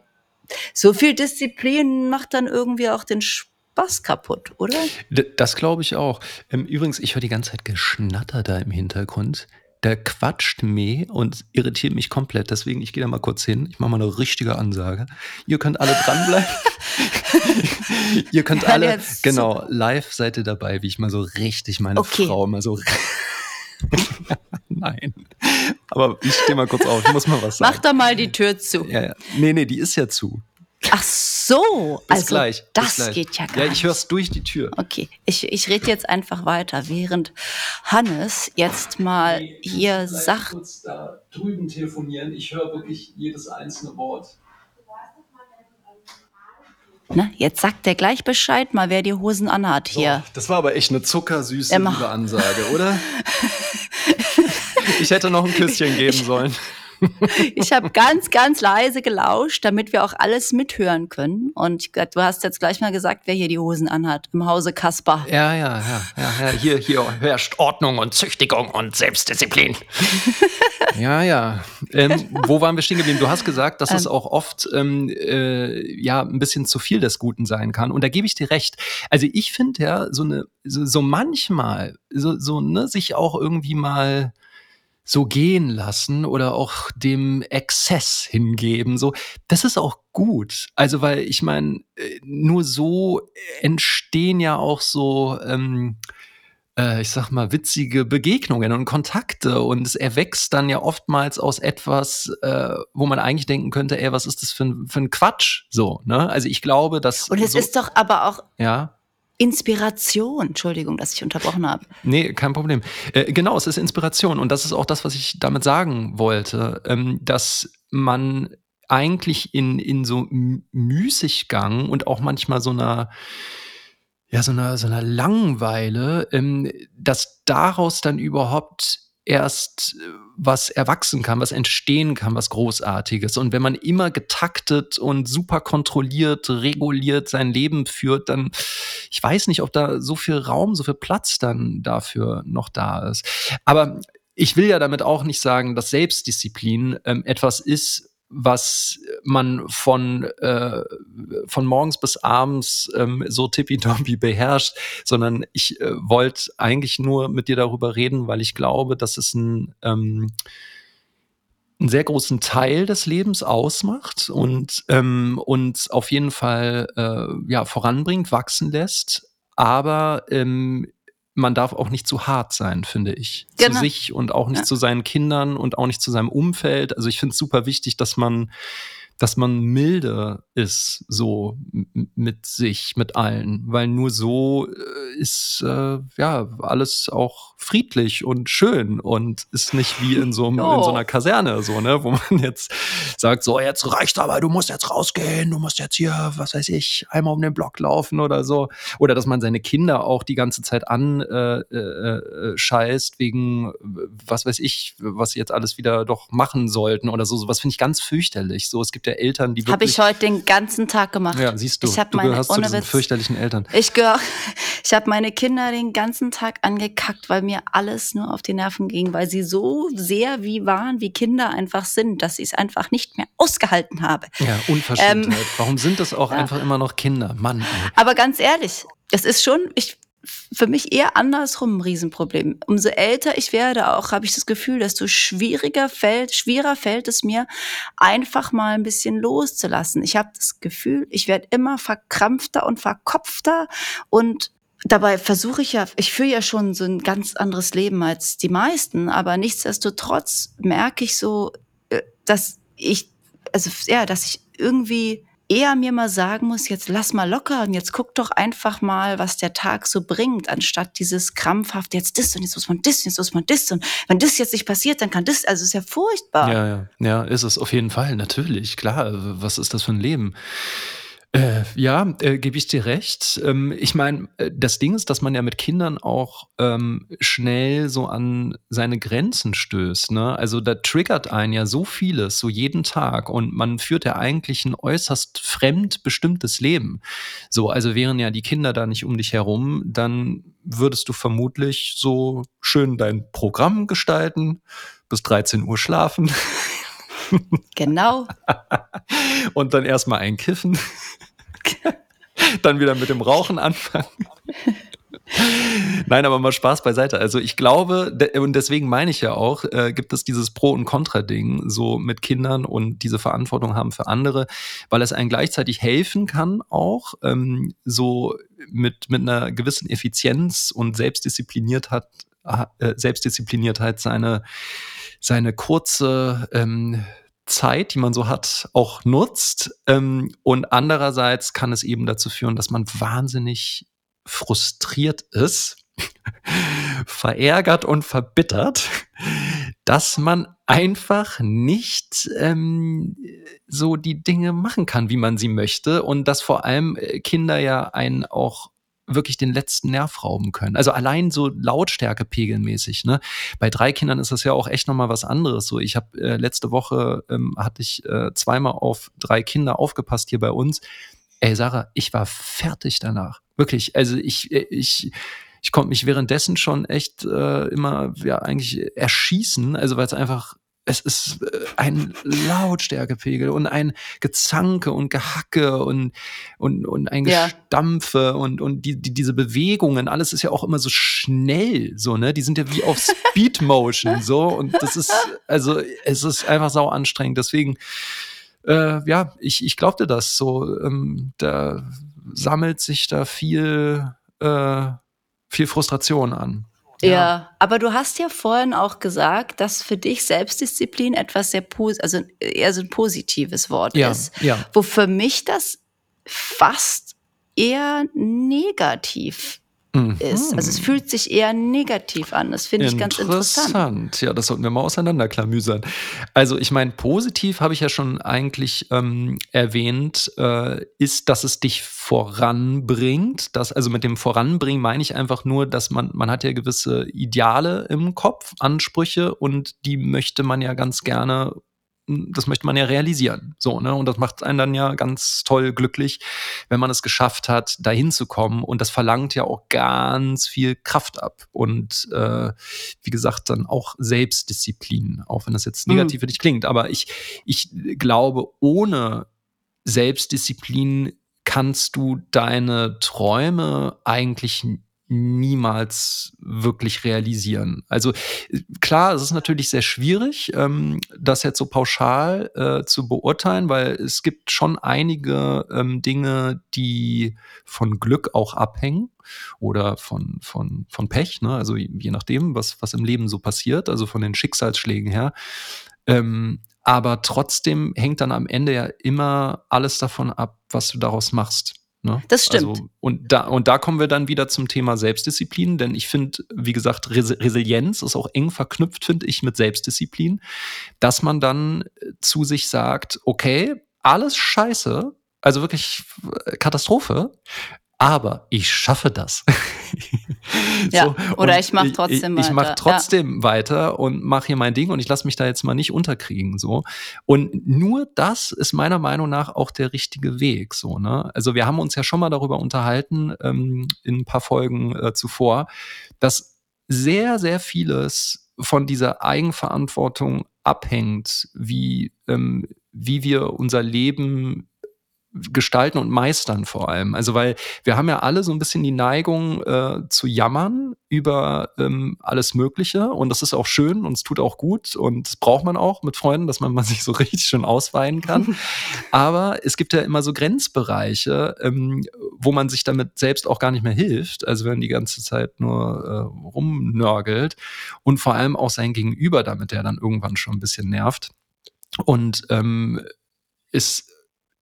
so viel Disziplin macht dann irgendwie auch den Spaß kaputt, oder? Das glaube ich auch. Ähm, übrigens, ich höre die ganze Zeit Geschnatter da im Hintergrund. Der quatscht meh und irritiert mich komplett. Deswegen, ich gehe da mal kurz hin. Ich mache mal eine richtige Ansage. Ihr könnt alle dranbleiben. ihr könnt alle, genau, live seid ihr dabei, wie ich mal so richtig meine okay. Frau mal so. Nein. Aber ich stehe mal kurz auf, ich muss mal was sagen. Mach doch mal die Tür zu. Ja, ja. Nee, nee, die ist ja zu. Ach so, Bis also gleich. das gleich. geht ja gar nicht. Ja, ich höre es durch die Tür. Okay, ich, ich rede jetzt einfach weiter, während Hannes jetzt mal nee, hier sagt. kurz da drüben telefonieren. Ich höre wirklich jedes einzelne Wort. Ne, jetzt sagt der gleich Bescheid mal, wer die Hosen anhat hier. So, das war aber echt eine zuckersüße Ansage, oder? ich hätte noch ein Küsschen geben sollen. Ich habe ganz, ganz leise gelauscht, damit wir auch alles mithören können. Und du hast jetzt gleich mal gesagt, wer hier die Hosen anhat im Hause Kaspar. Ja, ja, ja, ja, ja. Hier, hier herrscht Ordnung und Züchtigung und Selbstdisziplin. ja, ja. Ähm, wo waren wir stehen geblieben? Du hast gesagt, dass ähm, es auch oft ähm, äh, ja ein bisschen zu viel des Guten sein kann. Und da gebe ich dir recht. Also ich finde ja so eine so, so manchmal so, so ne sich auch irgendwie mal so gehen lassen oder auch dem Exzess hingeben. So, das ist auch gut. Also, weil ich meine, äh, nur so entstehen ja auch so, ähm, äh, ich sag mal, witzige Begegnungen und Kontakte. Und es erwächst dann ja oftmals aus etwas, äh, wo man eigentlich denken könnte, ey, was ist das für ein, für ein Quatsch? So, ne? Also ich glaube, dass. Und es so, ist doch aber auch. Ja. Inspiration. Entschuldigung, dass ich unterbrochen habe. Nee, kein Problem. Äh, genau, es ist Inspiration. Und das ist auch das, was ich damit sagen wollte, ähm, dass man eigentlich in, in so Müßiggang und auch manchmal so einer ja, so einer, so einer Langeweile, ähm, dass daraus dann überhaupt erst äh, was erwachsen kann, was entstehen kann, was Großartiges. Und wenn man immer getaktet und super kontrolliert, reguliert sein Leben führt, dann, ich weiß nicht, ob da so viel Raum, so viel Platz dann dafür noch da ist. Aber ich will ja damit auch nicht sagen, dass Selbstdisziplin ähm, etwas ist, was man von, äh, von morgens bis abends ähm, so tippitoppi beherrscht, sondern ich äh, wollte eigentlich nur mit dir darüber reden, weil ich glaube, dass es ein, ähm, einen sehr großen Teil des Lebens ausmacht und ähm, uns auf jeden Fall äh, ja, voranbringt, wachsen lässt, aber ähm, man darf auch nicht zu hart sein, finde ich. Genau. Zu sich und auch nicht ja. zu seinen Kindern und auch nicht zu seinem Umfeld. Also ich finde es super wichtig, dass man dass man milde ist, so mit sich, mit allen, weil nur so äh, ist äh, ja alles auch friedlich und schön und ist nicht wie in so, in so einer Kaserne, so, ne, wo man jetzt sagt, so, jetzt reicht aber, du musst jetzt rausgehen, du musst jetzt hier, was weiß ich, einmal um den Block laufen oder so. Oder dass man seine Kinder auch die ganze Zeit anscheißt, äh, äh, wegen, was weiß ich, was sie jetzt alles wieder doch machen sollten oder so. Sowas finde ich ganz fürchterlich. So, es gibt ja der Eltern, die wirklich. Habe ich heute den ganzen Tag gemacht. Ja, siehst du. Ich du meine, gehörst zu diesen Witz, fürchterlichen Eltern. Ich gehöre. Ich habe meine Kinder den ganzen Tag angekackt, weil mir alles nur auf die Nerven ging, weil sie so sehr wie waren, wie Kinder einfach sind, dass ich es einfach nicht mehr ausgehalten habe. Ja, Unverschämtheit. Ähm, Warum sind das auch ja. einfach immer noch Kinder? Mann. Ey. Aber ganz ehrlich, es ist schon, ich für mich eher andersrum ein Riesenproblem. Umso älter ich werde, auch habe ich das Gefühl, desto schwieriger fällt, schwerer fällt es mir, einfach mal ein bisschen loszulassen. Ich habe das Gefühl, ich werde immer verkrampfter und verkopfter und dabei versuche ich ja, ich führe ja schon so ein ganz anderes Leben als die meisten, aber nichtsdestotrotz merke ich so, äh, dass ich, also ja, dass ich irgendwie eher mir mal sagen muss, jetzt lass mal locker und jetzt guck doch einfach mal, was der Tag so bringt, anstatt dieses krampfhaft, jetzt das und jetzt muss man das, jetzt muss man das und wenn das jetzt nicht passiert, dann kann das, also ist ja furchtbar. Ja, ja, ja, ist es auf jeden Fall, natürlich, klar, was ist das für ein Leben? Äh, ja, äh, gebe ich dir recht. Ähm, ich meine, äh, das Ding ist, dass man ja mit Kindern auch ähm, schnell so an seine Grenzen stößt. Ne? Also da triggert einen ja so vieles, so jeden Tag. Und man führt ja eigentlich ein äußerst fremd bestimmtes Leben. So, also wären ja die Kinder da nicht um dich herum, dann würdest du vermutlich so schön dein Programm gestalten, bis 13 Uhr schlafen. Genau. Und dann erstmal einkiffen. dann wieder mit dem Rauchen anfangen. Nein, aber mal Spaß beiseite. Also ich glaube, und deswegen meine ich ja auch, äh, gibt es dieses Pro- und Contra-Ding so mit Kindern und diese Verantwortung haben für andere, weil es einem gleichzeitig helfen kann, auch ähm, so mit, mit einer gewissen Effizienz und Selbstdiszipliniertheit, äh, Selbstdiszipliniertheit seine, seine kurze ähm, Zeit, die man so hat, auch nutzt. Ähm, und andererseits kann es eben dazu führen, dass man wahnsinnig frustriert ist, verärgert und verbittert, dass man einfach nicht ähm, so die Dinge machen kann, wie man sie möchte und dass vor allem äh, Kinder ja einen auch wirklich den letzten Nerv rauben können. Also allein so Lautstärke pegelmäßig. Ne? Bei drei Kindern ist das ja auch echt nochmal was anderes. So, ich habe äh, letzte Woche ähm, hatte ich äh, zweimal auf drei Kinder aufgepasst hier bei uns. Ey, Sarah, ich war fertig danach. Wirklich. Also ich, äh, ich, ich konnte mich währenddessen schon echt äh, immer ja eigentlich erschießen, also weil es einfach es ist äh, ein Lautstärkepegel und ein Gezanke und Gehacke und, und, und ein Gestampfe ja. und, und die, die, diese Bewegungen, alles ist ja auch immer so schnell, so, ne? Die sind ja wie auf Speed Motion, so. Und das ist, also, es ist einfach sau anstrengend. Deswegen, äh, ja, ich, ich glaubte das so. Ähm, da sammelt sich da viel, äh, viel Frustration an. Ja. ja. aber du hast ja vorhin auch gesagt, dass für dich Selbstdisziplin etwas sehr also eher so ein positives Wort ja, ist. Ja. Wo für mich das fast eher negativ mhm. ist. Also es fühlt sich eher negativ an. Das finde ich ganz interessant. Interessant. Ja, das sollten wir mal auseinanderklamüsern. Also ich meine, positiv habe ich ja schon eigentlich ähm, erwähnt, äh, ist, dass es dich voranbringt. Das, also mit dem Voranbringen meine ich einfach nur, dass man, man hat ja gewisse Ideale im Kopf, Ansprüche und die möchte man ja ganz gerne das möchte man ja realisieren. So, ne? Und das macht einen dann ja ganz toll glücklich, wenn man es geschafft hat, dahin zu kommen. Und das verlangt ja auch ganz viel Kraft ab. Und äh, wie gesagt, dann auch Selbstdisziplin, auch wenn das jetzt mhm. negativ mhm. für dich klingt. Aber ich, ich glaube, ohne Selbstdisziplin kannst du deine Träume eigentlich niemals wirklich realisieren. Also klar, es ist natürlich sehr schwierig, ähm, das jetzt so pauschal äh, zu beurteilen, weil es gibt schon einige ähm, Dinge, die von Glück auch abhängen oder von, von, von Pech, ne? also je nachdem, was, was im Leben so passiert, also von den Schicksalsschlägen her. Ähm, aber trotzdem hängt dann am Ende ja immer alles davon ab, was du daraus machst. Ne? Das stimmt. Also, und, da, und da kommen wir dann wieder zum Thema Selbstdisziplin, denn ich finde, wie gesagt, Res Resilienz ist auch eng verknüpft, finde ich, mit Selbstdisziplin, dass man dann äh, zu sich sagt, okay, alles scheiße, also wirklich Katastrophe, aber ich schaffe das. ja, oder ich mache trotzdem ich, ich weiter. Ich mache trotzdem ja. weiter und mache hier mein Ding und ich lasse mich da jetzt mal nicht unterkriegen. So. Und nur das ist meiner Meinung nach auch der richtige Weg. So, ne? Also wir haben uns ja schon mal darüber unterhalten ähm, in ein paar Folgen äh, zuvor, dass sehr, sehr vieles von dieser Eigenverantwortung abhängt, wie, ähm, wie wir unser Leben gestalten und meistern vor allem. Also weil wir haben ja alle so ein bisschen die Neigung äh, zu jammern über ähm, alles Mögliche und das ist auch schön und es tut auch gut und das braucht man auch mit Freunden, dass man mal sich so richtig schön ausweinen kann. Aber es gibt ja immer so Grenzbereiche, ähm, wo man sich damit selbst auch gar nicht mehr hilft. Also wenn die ganze Zeit nur äh, rumnörgelt und vor allem auch sein Gegenüber damit, der dann irgendwann schon ein bisschen nervt. Und ähm, ist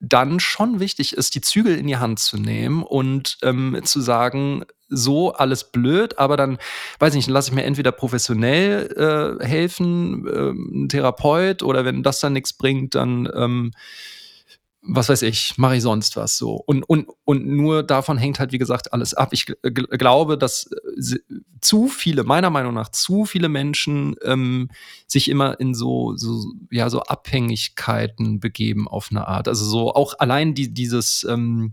dann schon wichtig ist, die Zügel in die Hand zu nehmen und ähm, zu sagen, so alles blöd, aber dann, weiß ich nicht, lasse ich mir entweder professionell äh, helfen, äh, ein Therapeut, oder wenn das dann nichts bringt, dann ähm, was weiß ich, mache ich sonst was so. Und, und, und nur davon hängt halt, wie gesagt, alles ab. Ich glaube, dass äh, zu viele, meiner Meinung nach, zu viele Menschen ähm, sich immer in so, so, ja, so Abhängigkeiten begeben auf eine Art. Also so auch allein die, dieses ähm,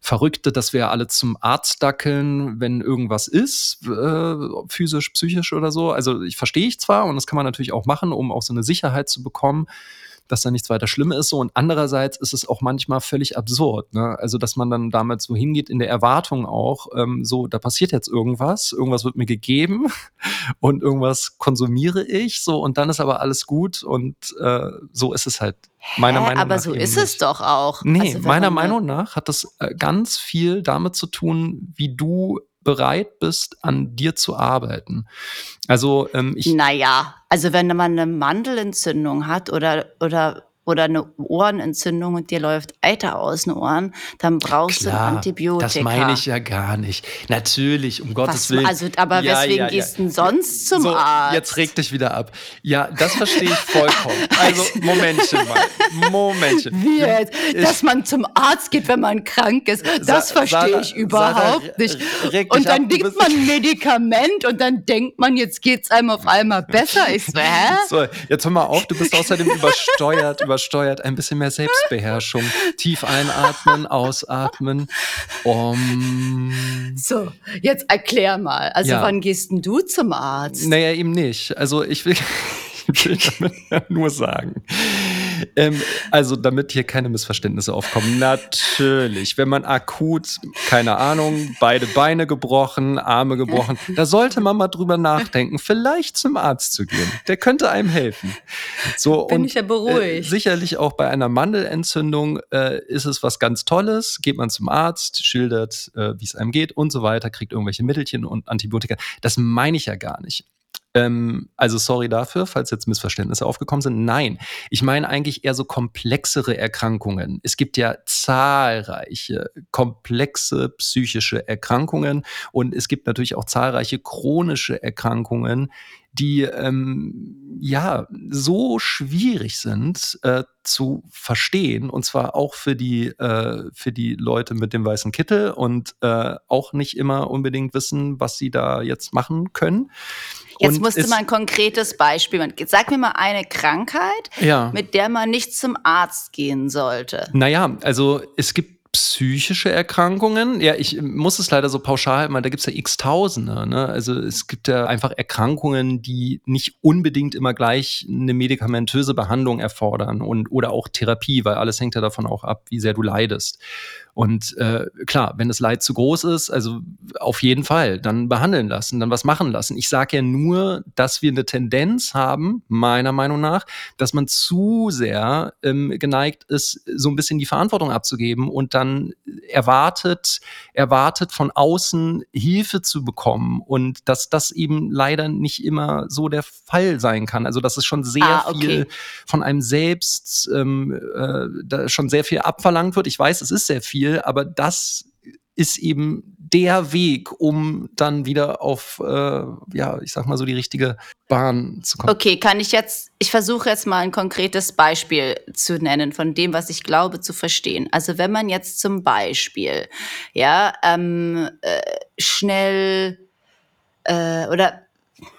Verrückte, dass wir alle zum Arzt dackeln, wenn irgendwas ist, äh, physisch, psychisch oder so. Also ich verstehe ich zwar und das kann man natürlich auch machen, um auch so eine Sicherheit zu bekommen. Dass da nichts weiter Schlimmes ist. So. Und andererseits ist es auch manchmal völlig absurd. Ne? Also, dass man dann damit so hingeht in der Erwartung auch, ähm, so, da passiert jetzt irgendwas, irgendwas wird mir gegeben und irgendwas konsumiere ich, so, und dann ist aber alles gut und äh, so ist es halt meiner Hä? Meinung Aber nach. so eben ist nicht. es doch auch. Nee, Also, meiner Meinung nach hat das äh, ganz viel damit zu tun, wie du bereit bist, an dir zu arbeiten. Also ähm, ich, Naja, also wenn man eine Mandelentzündung hat oder, oder, oder eine Ohrenentzündung und dir läuft Eiter aus den Ohren, dann brauchst du ein klar, Antibiotika. das meine ich ja gar nicht. Natürlich, um Gottes Was, Willen. also, aber Ja, weswegen ja, ja. gehst du denn sonst zum so, Arzt? Jetzt reg dich wieder ab. Ja, das verstehe ich vollkommen. Also, Momentchen mal. Momentchen. Wie jetzt? Dass man zum Arzt geht, wenn man krank ist, das Sa- verstehe Sarah- ich überhaupt Sarah, nicht. Und dann du nimmt man ein Medikament und dann denkt man, jetzt geht's einem auf einmal besser. Ich so, hä? So, jetzt hör mal auf, du bist außerdem übersteuert, übersteuert. Ein bisschen mehr Selbstbeherrschung. Tief einatmen, ausatmen. Um, So, jetzt erklär mal. Also Ja. wann gehst denn du zum Arzt? naja, eben nicht. Also ich will, ich will damit nur sagen. Ähm, also, damit hier keine Missverständnisse aufkommen. Natürlich, wenn man akut, keine Ahnung, beide Beine gebrochen, Arme gebrochen, da sollte man mal drüber nachdenken, vielleicht zum Arzt zu gehen. Der könnte einem helfen. So, Bin und, ich ja beruhigt. Äh, sicherlich auch bei einer Mandelentzündung äh, ist es was ganz Tolles. Geht man zum Arzt, schildert, äh, wie es einem geht und so weiter, kriegt irgendwelche Mittelchen und Antibiotika. Das meine ich ja gar nicht. Ähm, also sorry dafür, falls jetzt Missverständnisse aufgekommen sind. Nein, ich meine eigentlich eher so komplexere Erkrankungen. Es gibt ja zahlreiche komplexe psychische Erkrankungen und es gibt natürlich auch zahlreiche chronische Erkrankungen, die ähm, ja so schwierig sind äh, zu verstehen und zwar auch für die äh, für die Leute mit dem weißen Kittel und äh, auch nicht immer unbedingt wissen, was sie da jetzt machen können. Jetzt Und musst du es- mal ein konkretes Beispiel machen. Sag mir mal eine Krankheit, ja. mit der man nicht zum Arzt gehen sollte. Naja, also es gibt psychische Erkrankungen. Ja, ich muss es leider so pauschal halten, weil da gibt's ja x Tausende. Ne? Also es gibt ja einfach Erkrankungen, die nicht unbedingt immer gleich eine medikamentöse Behandlung erfordern und oder auch Therapie, weil alles hängt ja davon auch ab, wie sehr du leidest. Und äh, klar, wenn das Leid zu groß ist, also auf jeden Fall, dann behandeln lassen, dann was machen lassen. Ich sage ja nur, dass wir eine Tendenz haben, meiner Meinung nach, dass man zu sehr ähm, geneigt ist, so ein bisschen die Verantwortung abzugeben und dann erwartet, erwartet von außen Hilfe zu bekommen und dass das eben leider nicht immer so der Fall sein kann. Also dass es schon sehr Ah, okay. viel von einem selbst ähm, äh, schon sehr viel abverlangt wird. Ich weiß, es ist sehr viel, aber das ist eben der Weg, um dann wieder auf, äh, ja, ich sag mal so die richtige Bahn zu kommen. Okay, kann ich jetzt, ich versuche jetzt mal ein konkretes Beispiel zu nennen von dem, was ich glaube zu verstehen. Also wenn man jetzt zum Beispiel, ja, ähm, äh, schnell äh, oder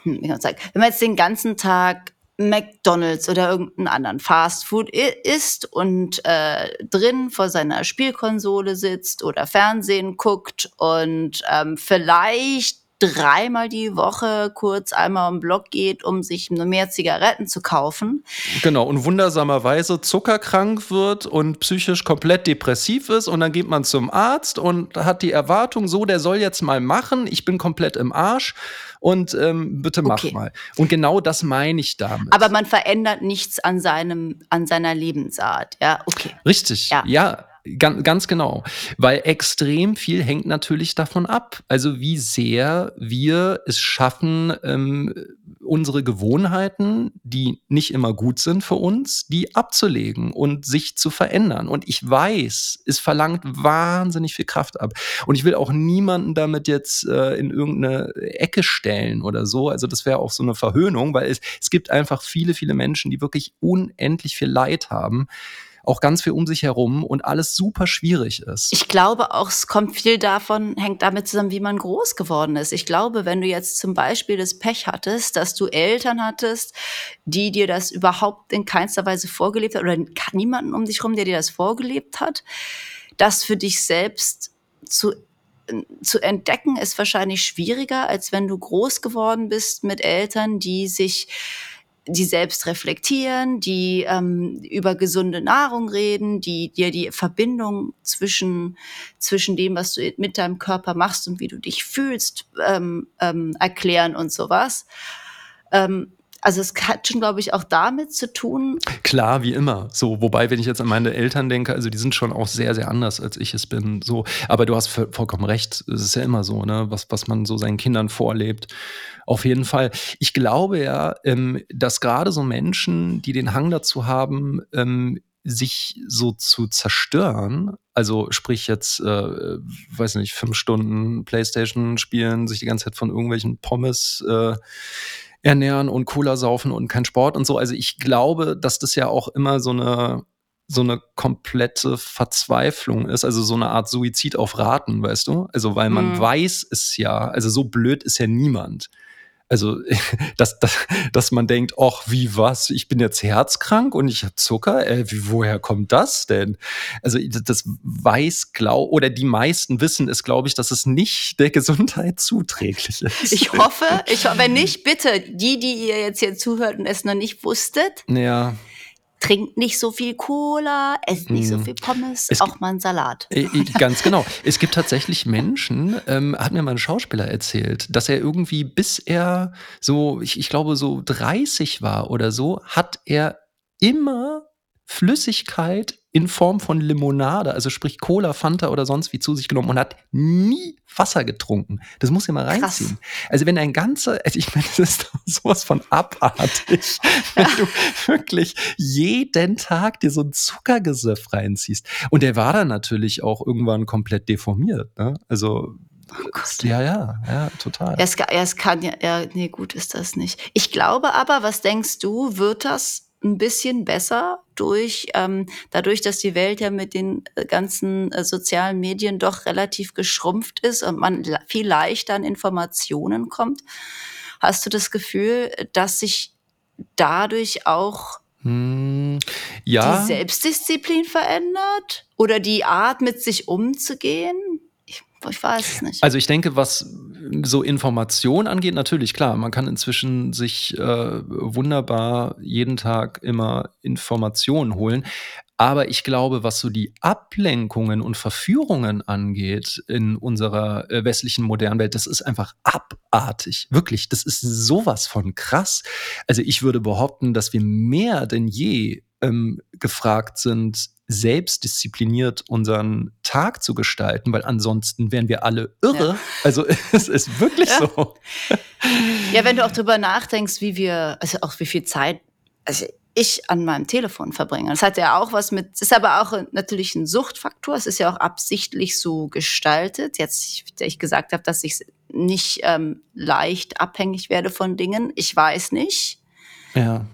hm, wenn man jetzt den ganzen Tag McDonald's oder irgendeinen anderen Fastfood isst und äh, drin vor seiner Spielkonsole sitzt oder Fernsehen guckt und ähm, vielleicht dreimal die Woche kurz einmal im Block geht, um sich mehr Zigaretten zu kaufen. Genau, und wundersamerweise zuckerkrank wird und psychisch komplett depressiv ist und dann geht man zum Arzt und hat die Erwartung, so, der soll jetzt mal machen, ich bin komplett im Arsch und ähm, bitte mach Okay. mal. Und genau das meine ich damit. Aber man verändert nichts an seinem, an seiner Lebensart. Ja, okay. Richtig, Ja. ja. Ganz, ganz genau. Weil extrem viel hängt natürlich davon ab. Also wie sehr wir es schaffen, ähm, unsere Gewohnheiten, die nicht immer gut sind für uns, die abzulegen und sich zu verändern. Und ich weiß, es verlangt wahnsinnig viel Kraft ab. Und ich will auch niemanden damit jetzt äh, in irgendeine Ecke stellen oder so. Also das wäre auch so eine Verhöhnung, weil es, es gibt einfach viele, viele Menschen, die wirklich unendlich viel Leid haben auch ganz viel um sich herum und alles super schwierig ist. Ich glaube auch, es kommt viel davon, hängt damit zusammen, wie man groß geworden ist. Ich glaube, wenn du jetzt zum Beispiel das Pech hattest, dass du Eltern hattest, die dir das überhaupt in keinster Weise vorgelebt hat oder niemanden um dich herum, der dir das vorgelebt hat, das für dich selbst zu zu entdecken ist wahrscheinlich schwieriger, als wenn du groß geworden bist mit Eltern, die sich die selbst reflektieren, die ähm, über gesunde Nahrung reden, die dir die Verbindung zwischen, zwischen dem, was du mit deinem Körper machst und wie du dich fühlst, ähm, ähm, erklären und sowas. Ähm, also es hat schon, glaube ich, auch damit zu tun. Klar, wie immer. So, wobei, wenn ich jetzt an meine Eltern denke, also die sind schon auch sehr, sehr anders, als ich es bin. So, aber du hast vollkommen recht. Es ist ja immer so, ne, was, was man so seinen Kindern vorlebt. Auf jeden Fall. Ich glaube ja, ähm, dass gerade so Menschen, die den Hang dazu haben, ähm, sich so zu zerstören, also sprich jetzt, äh, weiß nicht, fünf Stunden Playstation spielen, sich die ganze Zeit von irgendwelchen Pommes äh, ernähren und Cola saufen und kein Sport und so. Also ich glaube, dass das ja auch immer so eine so eine komplette Verzweiflung ist, also so eine Art Suizid auf Raten, weißt du? Also weil man hm. weiß es ja, also so blöd ist ja niemand. Also, dass, dass, dass man denkt, ach, wie was? Ich bin jetzt herzkrank und ich habe Zucker? Äh, wie, woher kommt das denn? Also, das weiß, glaub, oder die meisten wissen es, glaube ich, dass es nicht der Gesundheit zuträglich ist. Ich hoffe, ich, wenn nicht, bitte, die, die ihr jetzt hier zuhört und es noch nicht wusstet. Ja trinkt nicht so viel Cola, esst nicht so mhm. viel Pommes, es auch mal einen Salat. Ganz genau. Es gibt tatsächlich Menschen, ähm, hat mir mal ein Schauspieler erzählt, dass er irgendwie, bis er so, ich, ich glaube, so 30 war oder so, hat er immer Flüssigkeit in Form von Limonade, also sprich Cola, Fanta oder sonst wie zu sich genommen und hat nie Wasser getrunken. Das muss ihr mal reinziehen. Krass. Also wenn ein ganzer, also ich meine, das ist sowas von abartig, wenn du wirklich jeden Tag dir so ein Zuckergesöff reinziehst. Und der war dann natürlich auch irgendwann komplett deformiert. Ne? Also Oh ja, ja, ja, total. Es, es kann ja, ja, nee, gut ist das nicht. Ich glaube aber, was denkst du, wird das ein bisschen besser durch, ähm, dadurch, dass die Welt ja mit den äh, ganzen äh, sozialen Medien doch relativ geschrumpft ist und man viel leichter an Informationen kommt. Hast du das Gefühl, dass sich dadurch auch hm, ja. die Selbstdisziplin verändert oder die Art, mit sich umzugehen? Ich, weiß es nicht. Also ich denke, was so Information angeht, natürlich klar, man kann inzwischen sich äh, wunderbar jeden Tag immer Informationen holen. Aber ich glaube, was so die Ablenkungen und Verführungen angeht in unserer äh, westlichen modernen Welt, das ist einfach abartig. Wirklich, das ist sowas von krass. Also ich würde behaupten, dass wir mehr denn je ähm, gefragt sind, selbstdiszipliniert unseren Tag zu gestalten, weil ansonsten wären wir alle irre. Ja. Also es ist wirklich ja. so. Ja, wenn du auch drüber nachdenkst, wie wir, also auch wie viel Zeit, also ich an meinem Telefon verbringe. Das hat ja auch was mit, es ist aber auch natürlich ein Suchtfaktor. Es ist ja auch absichtlich so gestaltet. Jetzt, ich gesagt habe, dass ich nicht ähm, leicht abhängig werde von Dingen. Ich weiß nicht. Ja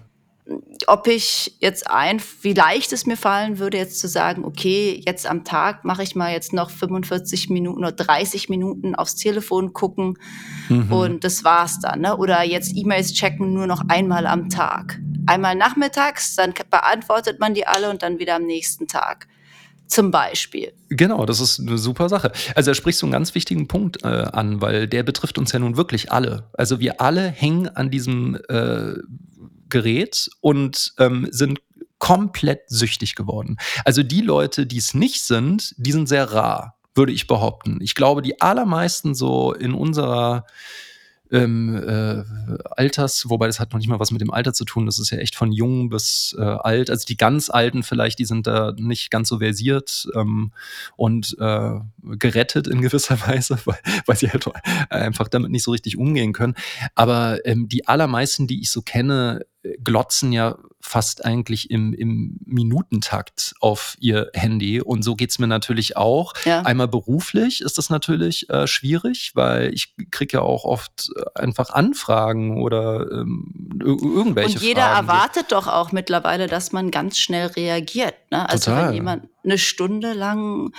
ob ich jetzt ein, wie leicht es mir fallen würde, jetzt zu sagen, okay, jetzt am Tag mache ich mal jetzt noch 45 Minuten oder 30 Minuten aufs Telefon gucken mhm. und das war's dann. Ne? Oder jetzt E-Mails checken nur noch einmal am Tag. Einmal nachmittags, dann beantwortet man die alle und dann wieder am nächsten Tag. Zum Beispiel. Genau, das ist eine super Sache. Also da sprichst du einen ganz wichtigen Punkt äh, an, weil der betrifft uns ja nun wirklich alle. Also wir alle hängen an diesem äh, Gerät und ähm, sind komplett süchtig geworden. Also die Leute, die es nicht sind, die sind sehr rar, würde ich behaupten. Ich glaube, die allermeisten so in unserer ähm, äh, Alters, wobei das hat noch nicht mal was mit dem Alter zu tun, das ist ja echt von jung bis äh, alt. Also die ganz Alten vielleicht, die sind da nicht ganz so versiert ähm, und äh, gerettet in gewisser Weise, weil, weil sie halt einfach damit nicht so richtig umgehen können. Aber ähm, die allermeisten, die ich so kenne, glotzen ja fast eigentlich im, im Minutentakt auf ihr Handy. Und so geht's mir natürlich auch. Ja. Einmal beruflich ist das natürlich äh, schwierig, weil ich kriege ja auch oft äh, einfach Anfragen oder ähm, irgendwelche Und jeder Fragen. erwartet doch auch mittlerweile, dass man ganz schnell reagiert. Ne? Also Total. wenn jemand eine Stunde lang,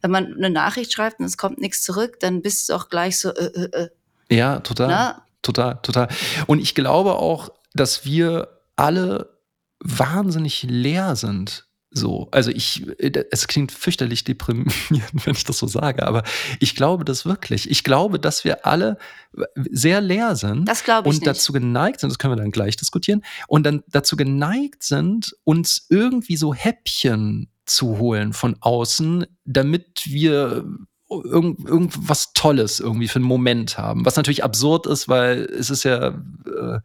wenn man eine Nachricht schreibt und es kommt nichts zurück, dann bist du auch gleich so, äh, äh, äh. Ja, total. Na? Ne? Total, total. Und ich glaube auch, dass wir alle wahnsinnig leer sind So, also ich, es klingt fürchterlich deprimierend, wenn ich das so sage, aber ich glaube das wirklich. Ich glaube, dass wir alle sehr leer sind Das glaube ich und nicht. dazu geneigt sind, das können wir dann gleich diskutieren, und dann dazu geneigt sind, uns irgendwie so Häppchen zu holen von außen, damit wir irgend, irgendwas Tolles irgendwie für einen Moment haben. Was natürlich absurd ist, weil es ist ja, äh,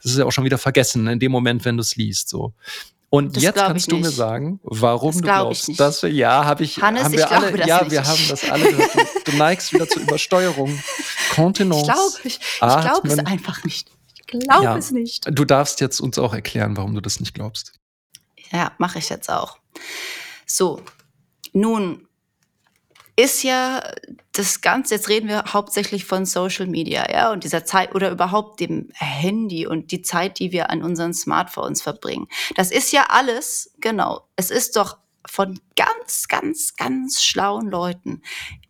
es ist ja auch schon wieder vergessen in dem Moment, wenn du es liest. So. Und Das jetzt kannst ich du mir sagen, warum Das du glaube ich glaubst, dass wir, ja, habe ich, Hannes, haben ich wir glaube alle, das ja, nicht. wir haben das alle gehört. Du, du neigst wieder zur Übersteuerung. Kontenance. Ich glaube ich, ich Ah, glaube es einfach nicht. Ich glaube Ja. es nicht. Du darfst jetzt uns auch erklären, warum du das nicht glaubst. Ja, mache ich jetzt auch. So, nun ist ja das Ganze, jetzt reden wir hauptsächlich von Social Media, ja, und dieser Zeit oder überhaupt dem Handy und die Zeit, die wir an unseren Smartphones verbringen. Das ist ja alles, genau, es ist doch von ganz, ganz, ganz schlauen Leuten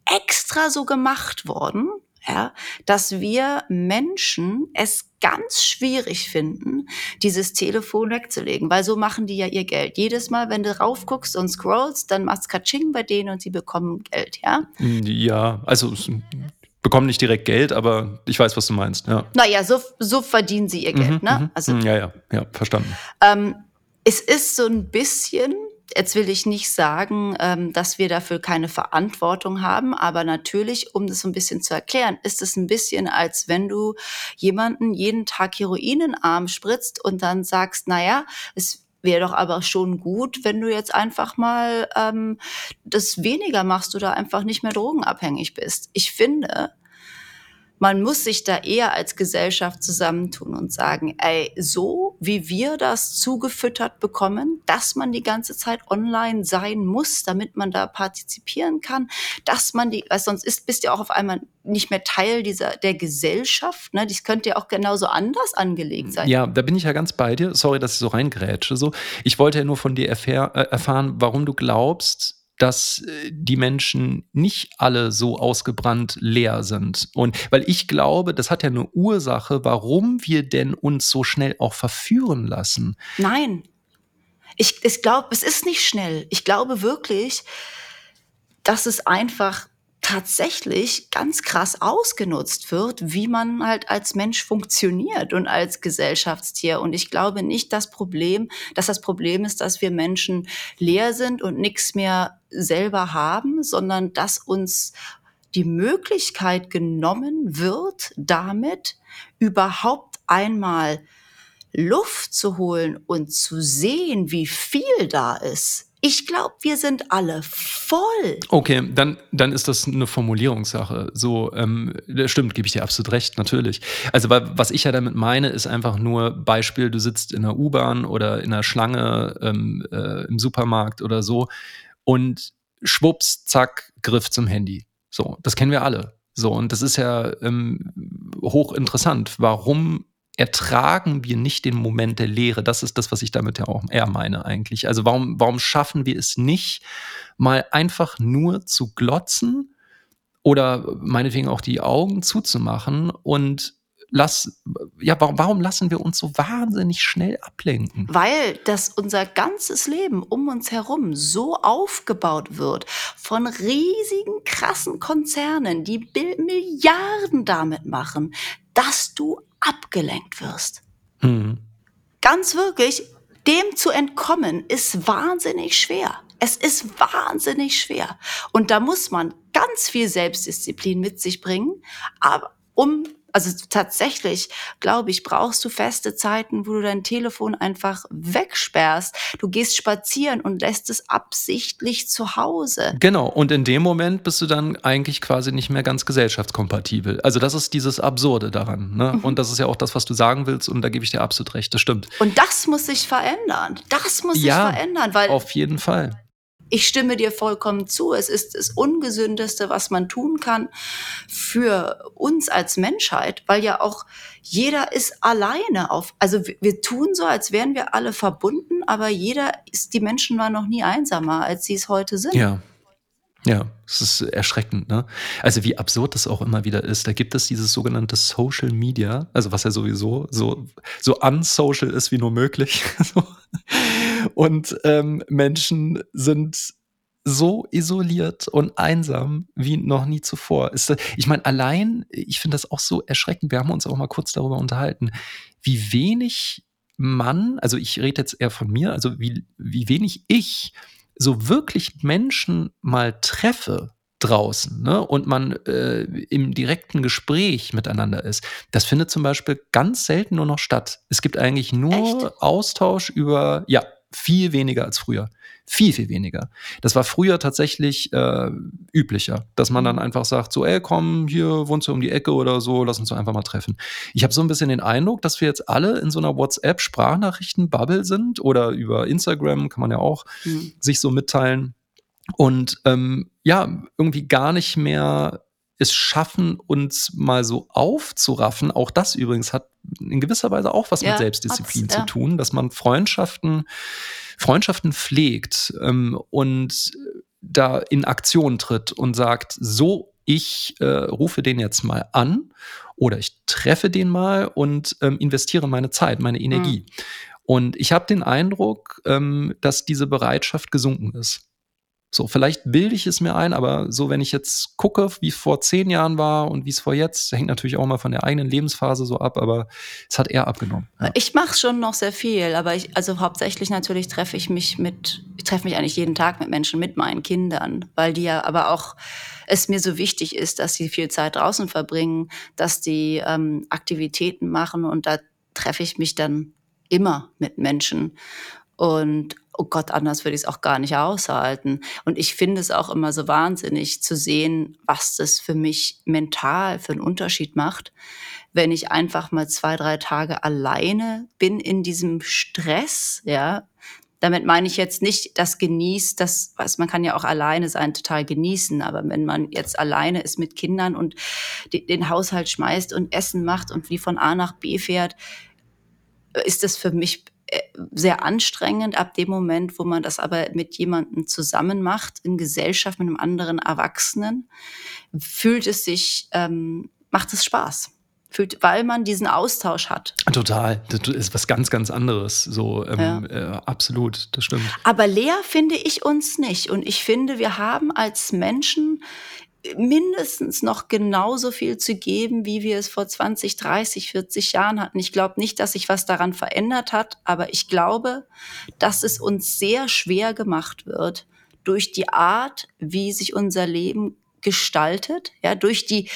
extra so gemacht worden, ja, dass wir Menschen es ganz schwierig finden, dieses Telefon wegzulegen, weil so machen die ja ihr Geld. Jedes Mal, wenn du raufguckst und scrollst, dann macht's Katsching bei denen und sie bekommen Geld, ja? Ja, also bekommen nicht direkt Geld, aber ich weiß, was du meinst. Ja. Naja, so, so verdienen sie ihr Geld, Mhm, ne? mhm. Also ja, ja, ja, verstanden. Ähm, es ist so ein bisschen, jetzt will ich nicht sagen, ähm, dass wir dafür keine Verantwortung haben, aber natürlich, um das so ein bisschen zu erklären, ist es ein bisschen, als wenn du jemanden jeden Tag Heroin in den Arm spritzt und dann sagst, naja, es wäre doch aber schon gut, wenn du jetzt einfach mal ähm, das weniger machst oder einfach nicht mehr drogenabhängig bist. Ich finde, man muss sich da eher als Gesellschaft zusammentun und sagen, ey, so wie wir das zugefüttert bekommen, dass man die ganze Zeit online sein muss, damit man da partizipieren kann, dass man die, weil sonst ist, bist du ja auch auf einmal nicht mehr Teil dieser, der Gesellschaft, ne? Das könnte ja auch genauso anders angelegt sein. Ja, da bin ich ja ganz bei dir. Sorry, dass ich so reingrätsche. So. Ich wollte ja nur von dir erfahr, äh, erfahren, warum du glaubst, dass äh, die Menschen nicht alle so ausgebrannt leer sind. Und weil ich glaube, das hat ja eine Ursache, warum wir denn uns so schnell auch verführen lassen. Nein. Ich, ich glaube, es ist nicht schnell. Ich glaube wirklich, dass es einfach tatsächlich ganz krass ausgenutzt wird, wie man halt als Mensch funktioniert und als Gesellschaftstier. Und ich glaube nicht, das Problem, dass das Problem ist, dass wir Menschen leer sind und nichts mehr selber haben, sondern dass uns die Möglichkeit genommen wird, damit überhaupt einmal Luft zu holen und zu sehen, wie viel da ist. Ich glaube, wir sind alle voll. Okay, dann, dann ist das eine Formulierungssache. So, ähm, stimmt, gebe ich dir absolut recht, natürlich. Also, wa- was ich ja damit meine, ist einfach nur Beispiel, du sitzt in der U-Bahn oder in der Schlange ähm, äh, im Supermarkt oder so und schwupps, zack, Griff zum Handy. So, das kennen wir alle. So, und das ist ja ähm, hochinteressant. Warum ertragen wir nicht den Moment der Leere? Das ist das, was ich damit ja auch eher meine eigentlich. Also warum, warum schaffen wir es nicht, mal einfach nur zu glotzen oder meinetwegen auch die Augen zuzumachen und lass, ja, warum, lassen wir uns so wahnsinnig schnell ablenken? Weil das unser ganzes Leben um uns herum so aufgebaut wird von riesigen, krassen Konzernen, die Milliarden damit machen, dass du abgelenkt wirst. Hm. Ganz wirklich, dem zu entkommen, ist wahnsinnig schwer. Es ist wahnsinnig schwer. Und da muss man ganz viel Selbstdisziplin mit sich bringen, aber um also tatsächlich, glaube ich, brauchst du feste Zeiten, wo du dein Telefon einfach wegsperrst. Du gehst spazieren und lässt es absichtlich zu Hause. Genau, und in dem Moment bist du dann eigentlich quasi nicht mehr ganz gesellschaftskompatibel. Also das ist dieses Absurde daran. Ne? Mhm. Und das ist ja auch das, was du sagen willst, und da gebe ich dir absolut recht, das stimmt. Und das muss sich verändern. Das muss Ja, sich verändern, weil Auf jeden Fall. Ich stimme dir vollkommen zu. Es ist das Ungesündeste, was man tun kann für uns als Menschheit, weil ja auch jeder ist alleine auf. Also wir, tun so, als wären wir alle verbunden, aber jeder ist, die Menschen waren noch nie einsamer, als sie es heute sind. Ja. Ja, es ist erschreckend, ne? Also wie absurd das auch immer wieder ist. Da gibt es dieses sogenannte Social Media, also was ja sowieso so, so unsocial ist wie nur möglich. Und ähm, Menschen sind so isoliert und einsam wie noch nie zuvor. Ist, ich meine, allein, ich finde das auch so erschreckend. Wir haben uns auch mal kurz darüber unterhalten, wie wenig man, also ich rede jetzt eher von mir, also wie, wie wenig ich so wirklich Menschen mal treffe draußen ne, und man äh, im direkten Gespräch miteinander ist. Das findet zum Beispiel ganz selten nur noch statt. Es gibt eigentlich nur Echt? Austausch über, ja, viel weniger als früher. Viel, viel weniger. Das war früher tatsächlich äh, üblicher, dass man dann mhm. einfach sagt, so, ey, komm, hier wohnst du um die Ecke oder so, lass uns doch einfach mal treffen. Ich habe so ein bisschen den Eindruck, dass wir jetzt alle in so einer WhatsApp-Sprachnachrichten-Bubble sind oder über Instagram kann man ja auch mhm. sich so mitteilen und ähm, ja, irgendwie gar nicht mehr es schaffen, uns mal so aufzuraffen. Auch das übrigens hat in gewisser Weise auch was ja, mit Selbstdisziplin zu tun, dass man Freundschaften, Freundschaften pflegt ähm, und da in Aktion tritt und sagt, so, ich äh, rufe den jetzt mal an oder ich treffe den mal und ähm, investiere meine Zeit, meine Energie. Mhm. Und ich habe den Eindruck, ähm, dass diese Bereitschaft gesunken ist. So, vielleicht bilde ich es mir ein, aber so, wenn ich jetzt gucke, wie es vor zehn Jahren war und wie es vor jetzt, hängt natürlich auch mal von der eigenen Lebensphase so ab, aber es hat eher abgenommen. Ja. Ich mache schon noch sehr viel, aber ich, also hauptsächlich natürlich treffe ich mich mit, ich treffe mich eigentlich jeden Tag mit Menschen, mit meinen Kindern, weil die ja aber auch es mir so wichtig ist, dass sie viel Zeit draußen verbringen, dass die ähm, Aktivitäten machen und da treffe ich mich dann immer mit Menschen. Und oh Gott, anders würde ich es auch gar nicht aushalten. Und ich finde es auch immer so wahnsinnig zu sehen, was das für mich mental für einen Unterschied macht, wenn ich einfach mal zwei, drei Tage alleine bin in diesem Stress, ja. Damit meine ich jetzt nicht das genießt, das, was man kann ja auch alleine sein, total genießen. Aber wenn man jetzt alleine ist mit Kindern und den Haushalt schmeißt und Essen macht und wie von A nach B fährt, ist das für mich sehr anstrengend ab dem Moment, wo man das aber mit jemandem zusammen macht, in Gesellschaft mit einem anderen Erwachsenen, fühlt es sich, ähm, macht es Spaß. Fühlt, weil man diesen Austausch hat. Total. Das ist was ganz, ganz anderes. So, ähm, ja. äh, absolut, das stimmt. Aber leer finde ich uns nicht. Und ich finde, wir haben als Menschen mindestens noch genauso viel zu geben, wie wir es vor 20, 30, 40 Jahren hatten. Ich glaube nicht, dass sich was daran verändert hat, aber ich glaube, dass es uns sehr schwer gemacht wird durch die Art, wie sich unser Leben gestaltet, ja, durch die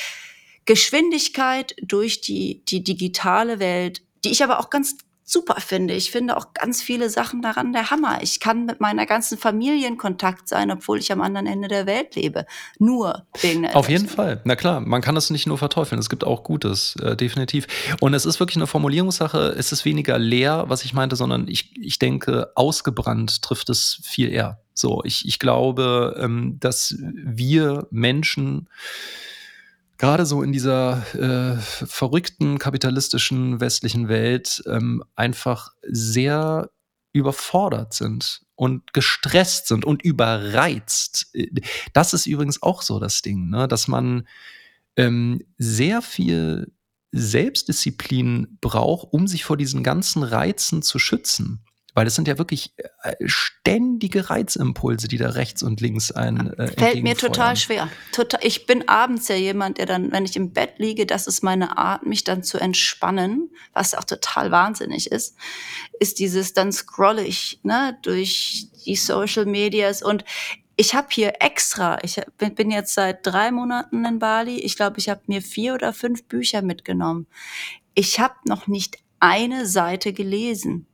Geschwindigkeit, durch die, die digitale Welt, die ich aber auch ganz super finde. Ich finde auch ganz viele Sachen daran der Hammer. Ich kann mit meiner ganzen Familie in Kontakt sein, obwohl ich am anderen Ende der Welt lebe. Nur wegen der Auf jeden Fall. Na klar, man kann das nicht nur verteufeln. Es gibt auch Gutes, äh, definitiv. Und es ist wirklich eine Formulierungssache. Es ist weniger leer, was ich meinte, sondern ich, ich denke, ausgebrannt trifft es viel eher. So, ich, ich glaube, ähm, dass wir Menschen gerade so in dieser äh, verrückten kapitalistischen westlichen Welt ähm, einfach sehr überfordert sind und gestresst sind und überreizt. Das ist übrigens auch so das Ding, ne? dass man ähm, sehr viel Selbstdisziplin braucht, um sich vor diesen ganzen Reizen zu schützen. Weil es sind ja wirklich äh, ständige Reizimpulse, die da rechts und links ein. Äh, Fällt mir total schwer. Total, ich bin abends ja jemand, der dann, wenn ich im Bett liege, das ist meine Art, mich dann zu entspannen, was auch total wahnsinnig ist, ist dieses, dann scrolle ich ne, durch die Social Medias und ich habe hier extra, ich bin jetzt seit drei Monaten in Bali, ich glaube, ich habe mir vier oder fünf Bücher mitgenommen. Ich habe noch nicht eine Seite gelesen.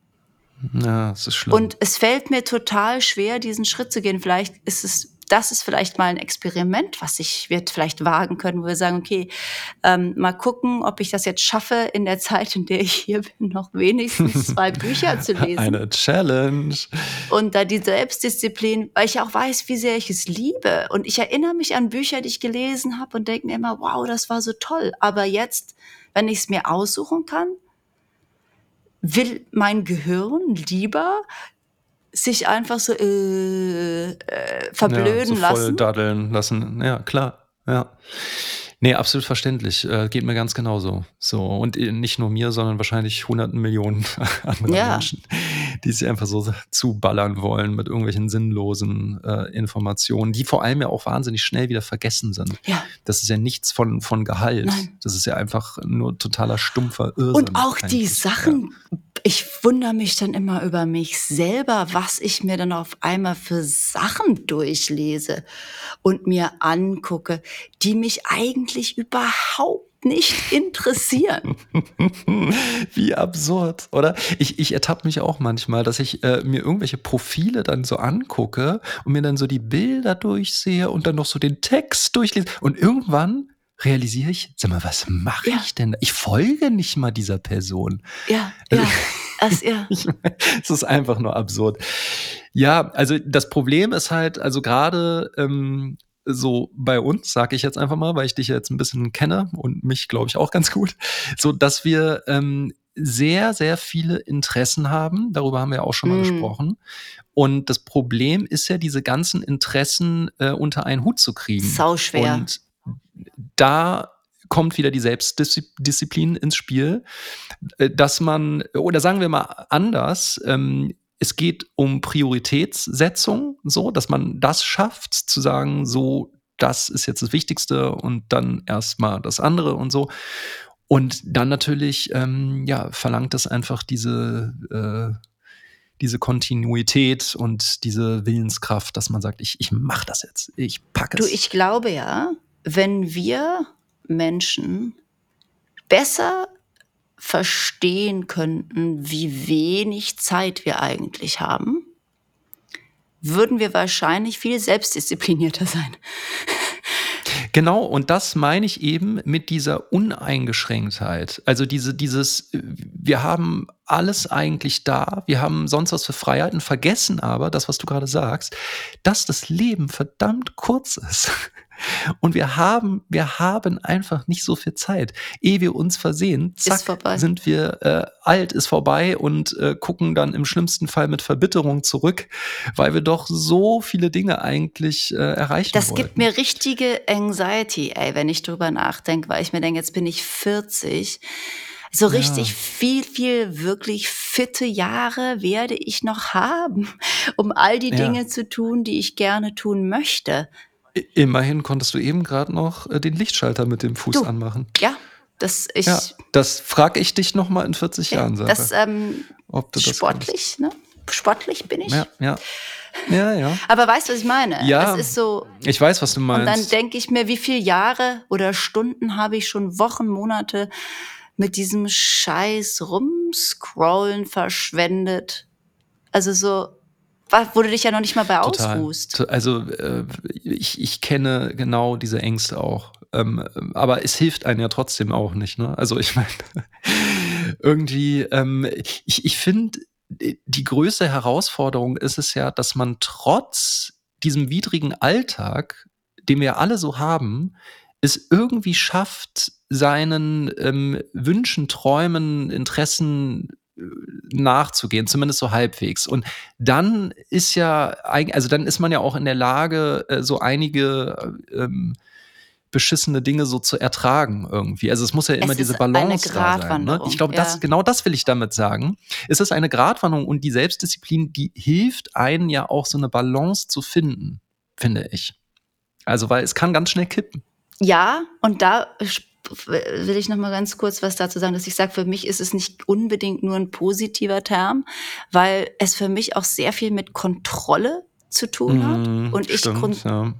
Ja, das ist schlimm. Und es fällt mir total schwer, diesen Schritt zu gehen. Vielleicht ist es, das ist vielleicht mal ein Experiment, was ich wird vielleicht wagen können, wo wir sagen, okay, ähm, mal gucken, ob ich das jetzt schaffe, in der Zeit, in der ich hier bin, noch wenigstens zwei Bücher zu lesen. Eine Challenge. Und da die Selbstdisziplin, weil ich auch weiß, wie sehr ich es liebe. Und ich erinnere mich an Bücher, die ich gelesen habe und denke mir immer, wow, das war so toll. Aber jetzt, wenn ich es mir aussuchen kann, will mein Gehirn lieber sich einfach so äh, äh, verblöden ja, so voll lassen. daddeln lassen. Ja, klar. Ja. Nee, absolut verständlich. Äh, geht mir ganz genauso. So. Und nicht nur mir, sondern wahrscheinlich hunderten Millionen anderen ja. Menschen. die sich einfach so zuballern wollen mit irgendwelchen sinnlosen äh, Informationen, die vor allem ja auch wahnsinnig schnell wieder vergessen sind. Ja. Das ist ja nichts von, von Gehalt. Nein. Das ist ja einfach nur totaler stumpfer Irrsinn. Und auch die. Sachen, ich wundere mich dann immer über mich selber, was ich mir dann auf einmal für Sachen durchlese und mir angucke, die mich eigentlich überhaupt nicht interessieren. Wie absurd, oder? Ich, ich ertappe mich auch manchmal, dass ich äh, mir irgendwelche Profile dann so angucke und mir dann so die Bilder durchsehe und dann noch so den Text durchlese. Und irgendwann realisiere ich, sag mal, was mache Ja. ich denn? Ich folge nicht mal dieser Person. Ja, ja, das, ja. Es ist einfach nur absurd. Ja, also das Problem ist halt, also gerade ähm, so bei uns, sage ich jetzt einfach mal, weil ich dich jetzt ein bisschen kenne und mich, glaube ich, auch ganz gut, so dass wir ähm, sehr, sehr viele Interessen haben. Darüber haben wir auch schon mal Mm. gesprochen. Und das Problem ist ja, diese ganzen Interessen äh, unter einen Hut zu kriegen. Sau schwer. Und da kommt wieder die Selbstdisziplin ins Spiel, äh, dass man, oder sagen wir mal anders, ähm, es geht um Prioritätssetzung, so, dass man das schafft, zu sagen, so, das ist jetzt das Wichtigste und dann erstmal das andere und so. Und dann natürlich, ähm, ja, verlangt das einfach diese, äh, diese Kontinuität und diese Willenskraft, dass man sagt, ich, ich mach das jetzt, ich packe Du, es. ich glaube ja, wenn wir Menschen besser verstehen könnten, wie wenig Zeit wir eigentlich haben, würden wir wahrscheinlich viel selbstdisziplinierter sein. Genau, und das meine ich eben mit dieser Uneingeschränktheit. Also diese, dieses, wir haben alles eigentlich da, wir haben sonst was für Freiheiten, vergessen aber, das, was du gerade sagst, dass das Leben verdammt kurz ist. Und wir haben, wir haben einfach nicht so viel Zeit. Ehe wir uns versehen, zack, sind wir äh, alt, ist vorbei und äh, gucken dann im schlimmsten Fall mit Verbitterung zurück, weil wir doch so viele Dinge eigentlich äh, erreichen Das wollten. gibt mir richtige Anxiety, ey, wenn ich drüber nachdenke, weil ich mir denke, jetzt bin ich 40. So Ja. richtig viel, viel wirklich fitte Jahre werde ich noch haben, um all die Ja. Dinge zu tun, die ich gerne tun möchte. Immerhin konntest du eben gerade noch äh, den Lichtschalter mit dem Fuß Du, anmachen. Ja, das ich Ja, das frage ich dich noch mal in 40 ja, Jahren, Sarah, das ähm, ob du das sportlich, ne? Sportlich bin ich. kannst. Ja, ja. Ja, ja. Aber weißt du, was ich meine? Ja. Es ist so, Ich weiß, was du und dann meinst. denke ich mir, wie viele Jahre oder Stunden habe ich schon Wochen, Monate mit diesem Scheiß rumscrollen verschwendet. Also so, wo du dich ja noch nicht mal bei Total. ausruhst. Also äh, ich, ich kenne genau diese Ängste auch. Ähm, aber es hilft einem ja trotzdem auch nicht. Ne? Also ich meine, irgendwie, ähm, ich, ich finde, die größte Herausforderung ist es ja, dass man trotz diesem widrigen Alltag, den wir alle so haben, es irgendwie schafft, seinen ähm, Wünschen, Träumen, Interessen nachzugehen, zumindest so halbwegs. Und dann ist ja, also dann ist man ja auch in der Lage, äh, so einige äh, ähm, beschissene Dinge so zu ertragen irgendwie. Also es muss ja immer Es diese Balance da sein. Ne? Ich glaube, ja. das, genau das will ich damit sagen. Es ist eine Gratwanderung und die Selbstdisziplin, die hilft einen ja auch so eine Balance zu finden, finde ich. Also, weil es kann ganz schnell kippen. Ja, und da will ich noch mal ganz kurz was dazu sagen, dass ich sage, für mich ist es nicht unbedingt nur ein positiver Term, weil es für mich auch sehr viel mit Kontrolle zu tun hat Mm, und ich stimmt, ja.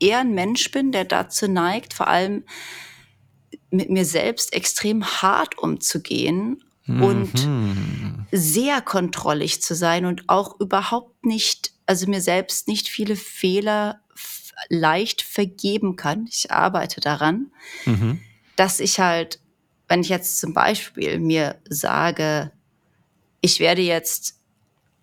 eher ein Mensch bin, der dazu neigt, vor allem mit mir selbst extrem hart umzugehen und Mhm. sehr kontrollig zu sein und auch überhaupt nicht, also mir selbst nicht viele Fehler leicht vergeben kann. Ich arbeite daran, Mhm. Dass ich halt, wenn ich jetzt zum Beispiel mir sage, ich werde jetzt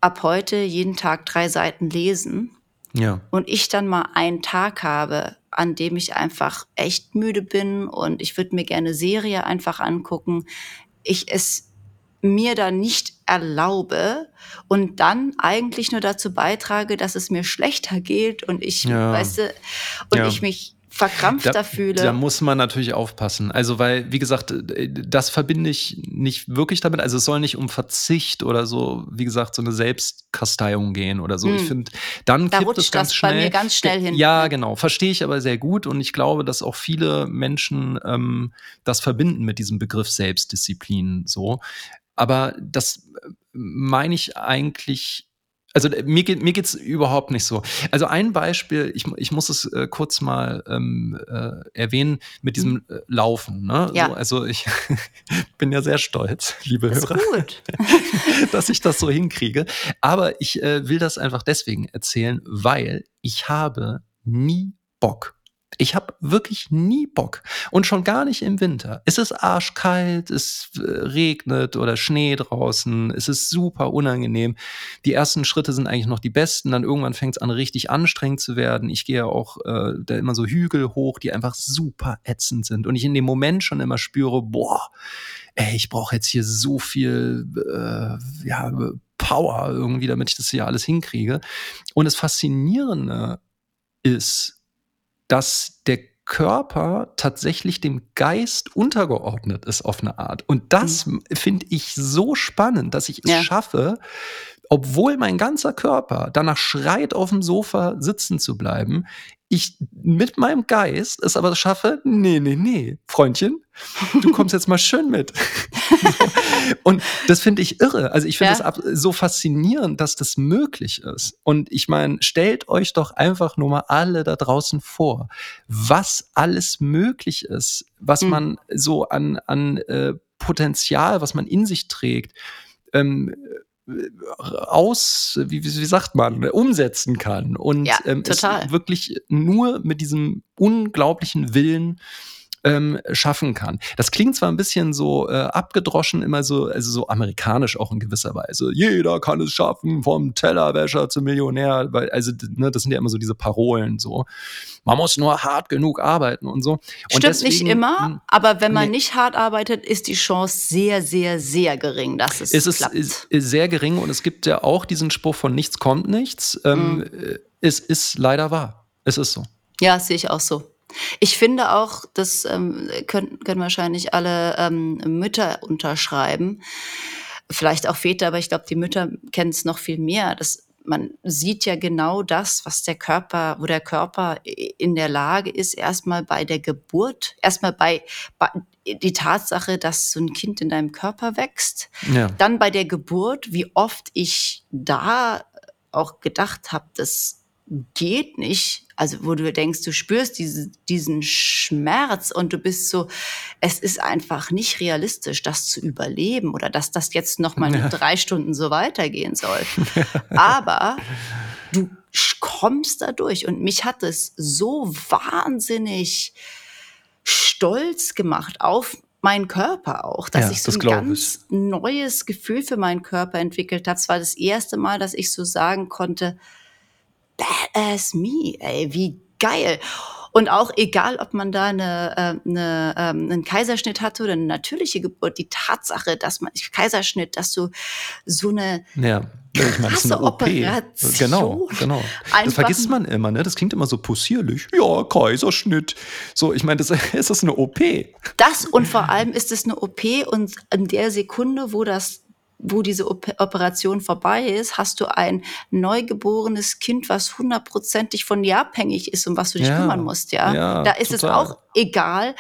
ab heute jeden Tag drei Seiten lesen, Ja. und ich dann mal einen Tag habe, an dem ich einfach echt müde bin und ich würde mir gerne Serie einfach angucken, ich es mir dann nicht erlaube und dann eigentlich nur dazu beitrage, dass es mir schlechter geht und ich, Ja. weißt du, und Ja. ich mich verkrampfter da, fühle. Da muss man natürlich aufpassen. Also, weil, wie gesagt, das verbinde ich nicht wirklich damit. Also, es soll nicht um Verzicht oder so, wie gesagt, so eine Selbstkasteiung gehen oder so. Hm. Ich finde, dann da kippt es ganz das schnell. bei mir ganz schnell hin. Ja, genau. Verstehe ich aber sehr gut. Und ich glaube, dass auch viele Menschen ähm, das verbinden mit diesem Begriff Selbstdisziplin so. Aber das äh, meine ich eigentlich also äh, mir geht mir geht's überhaupt nicht so. Also ein Beispiel, ich, ich muss es äh, kurz mal ähm, äh, erwähnen mit diesem mhm. äh, Laufen. Ne? Ja. So, also ich bin ja sehr stolz, liebe das Hörer, dass ich das so hinkriege. Aber ich äh, will das einfach deswegen erzählen, weil ich habe nie Bock ich habe wirklich nie Bock. Und schon gar nicht im Winter. Es ist arschkalt, es äh, regnet oder Schnee draußen, es ist super unangenehm. Die ersten Schritte sind eigentlich noch die besten, dann irgendwann fängt es an, richtig anstrengend zu werden. Ich gehe auch äh, da immer so Hügel hoch, die einfach super ätzend sind. Und ich in dem Moment schon immer spüre, boah, ey, ich brauche jetzt hier so viel äh, ja, Power irgendwie, damit ich das hier alles hinkriege. Und das Faszinierende ist, dass der Körper tatsächlich dem Geist untergeordnet ist auf eine Art. Und das mhm. finde ich so spannend, dass ich es ja. schaffe, obwohl mein ganzer Körper danach schreit, auf dem Sofa sitzen zu bleiben, ich mit meinem Geist es aber schaffe, nee, nee, nee, Freundchen, du kommst jetzt mal schön mit. und das finde ich irre. Also ich finde es ja. so faszinierend, dass das möglich ist. Und ich meine, stellt euch doch einfach nur mal alle da draußen vor, was alles möglich ist, was mhm. man so an, an äh, Potenzial, was man in sich trägt. Ähm, aus, wie, wie, sagt man, umsetzen kann. Und ja, ähm, es wirklich nur mit diesem unglaublichen Willen ähm, schaffen kann. Das klingt zwar ein bisschen so äh, abgedroschen, immer so, also so amerikanisch auch in gewisser Weise. Jeder kann es schaffen, vom Tellerwäscher zum Millionär, weil, also, ne, das sind ja immer so diese Parolen so. Man muss nur hart genug arbeiten und so. Und Stimmt deswegen, nicht immer, hm, aber wenn man nee, nicht hart arbeitet, ist die Chance sehr, sehr, sehr gering, dass es, es klappt. Es ist, ist sehr gering und es gibt ja auch diesen Spruch von nichts kommt nichts. Ähm, mhm. Es ist leider wahr. Es ist so. Ja, sehe ich auch so. Ich finde auch, das ähm, können, können wahrscheinlich alle ähm, Mütter unterschreiben, vielleicht auch Väter, aber ich glaube, die Mütter kennen es noch viel mehr. Das, man sieht ja genau das, was der Körper, wo der Körper in der Lage ist, erstmal bei der Geburt, erstmal bei, bei die Tatsache, dass so ein Kind in deinem Körper wächst, ja. dann bei der Geburt, wie oft ich da auch gedacht habe, das geht nicht, also wo du denkst, du spürst diese, diesen Schmerz und du bist so, es ist einfach nicht realistisch, das zu überleben oder dass das jetzt noch mal ja. drei Stunden so weitergehen soll. Aber du kommst da durch und mich hat es so wahnsinnig stolz gemacht auf meinen Körper auch, dass ja, ich so ein ganz ich. neues Gefühl für meinen Körper entwickelt habe. Es war das erste Mal, dass ich so sagen konnte, Badass Me, ey, wie geil. Und auch egal, ob man da eine, äh, eine, ähm, einen Kaiserschnitt hatte oder eine natürliche Geburt, die Tatsache, dass man Kaiserschnitt, dass du so eine ja. Ich meine, das ist eine OP. Operation. Genau, genau. Das vergisst man immer, ne? Das klingt immer so possierlich. Ja, Kaiserschnitt. So, ich meine, das ist das eine OP. Das und vor allem ist es eine OP und in der Sekunde, wo das wo diese Operation vorbei ist, hast du ein neugeborenes Kind, was hundertprozentig von dir abhängig ist, um was du dich ja, kümmern musst, ja. ja da ist total. es auch egal,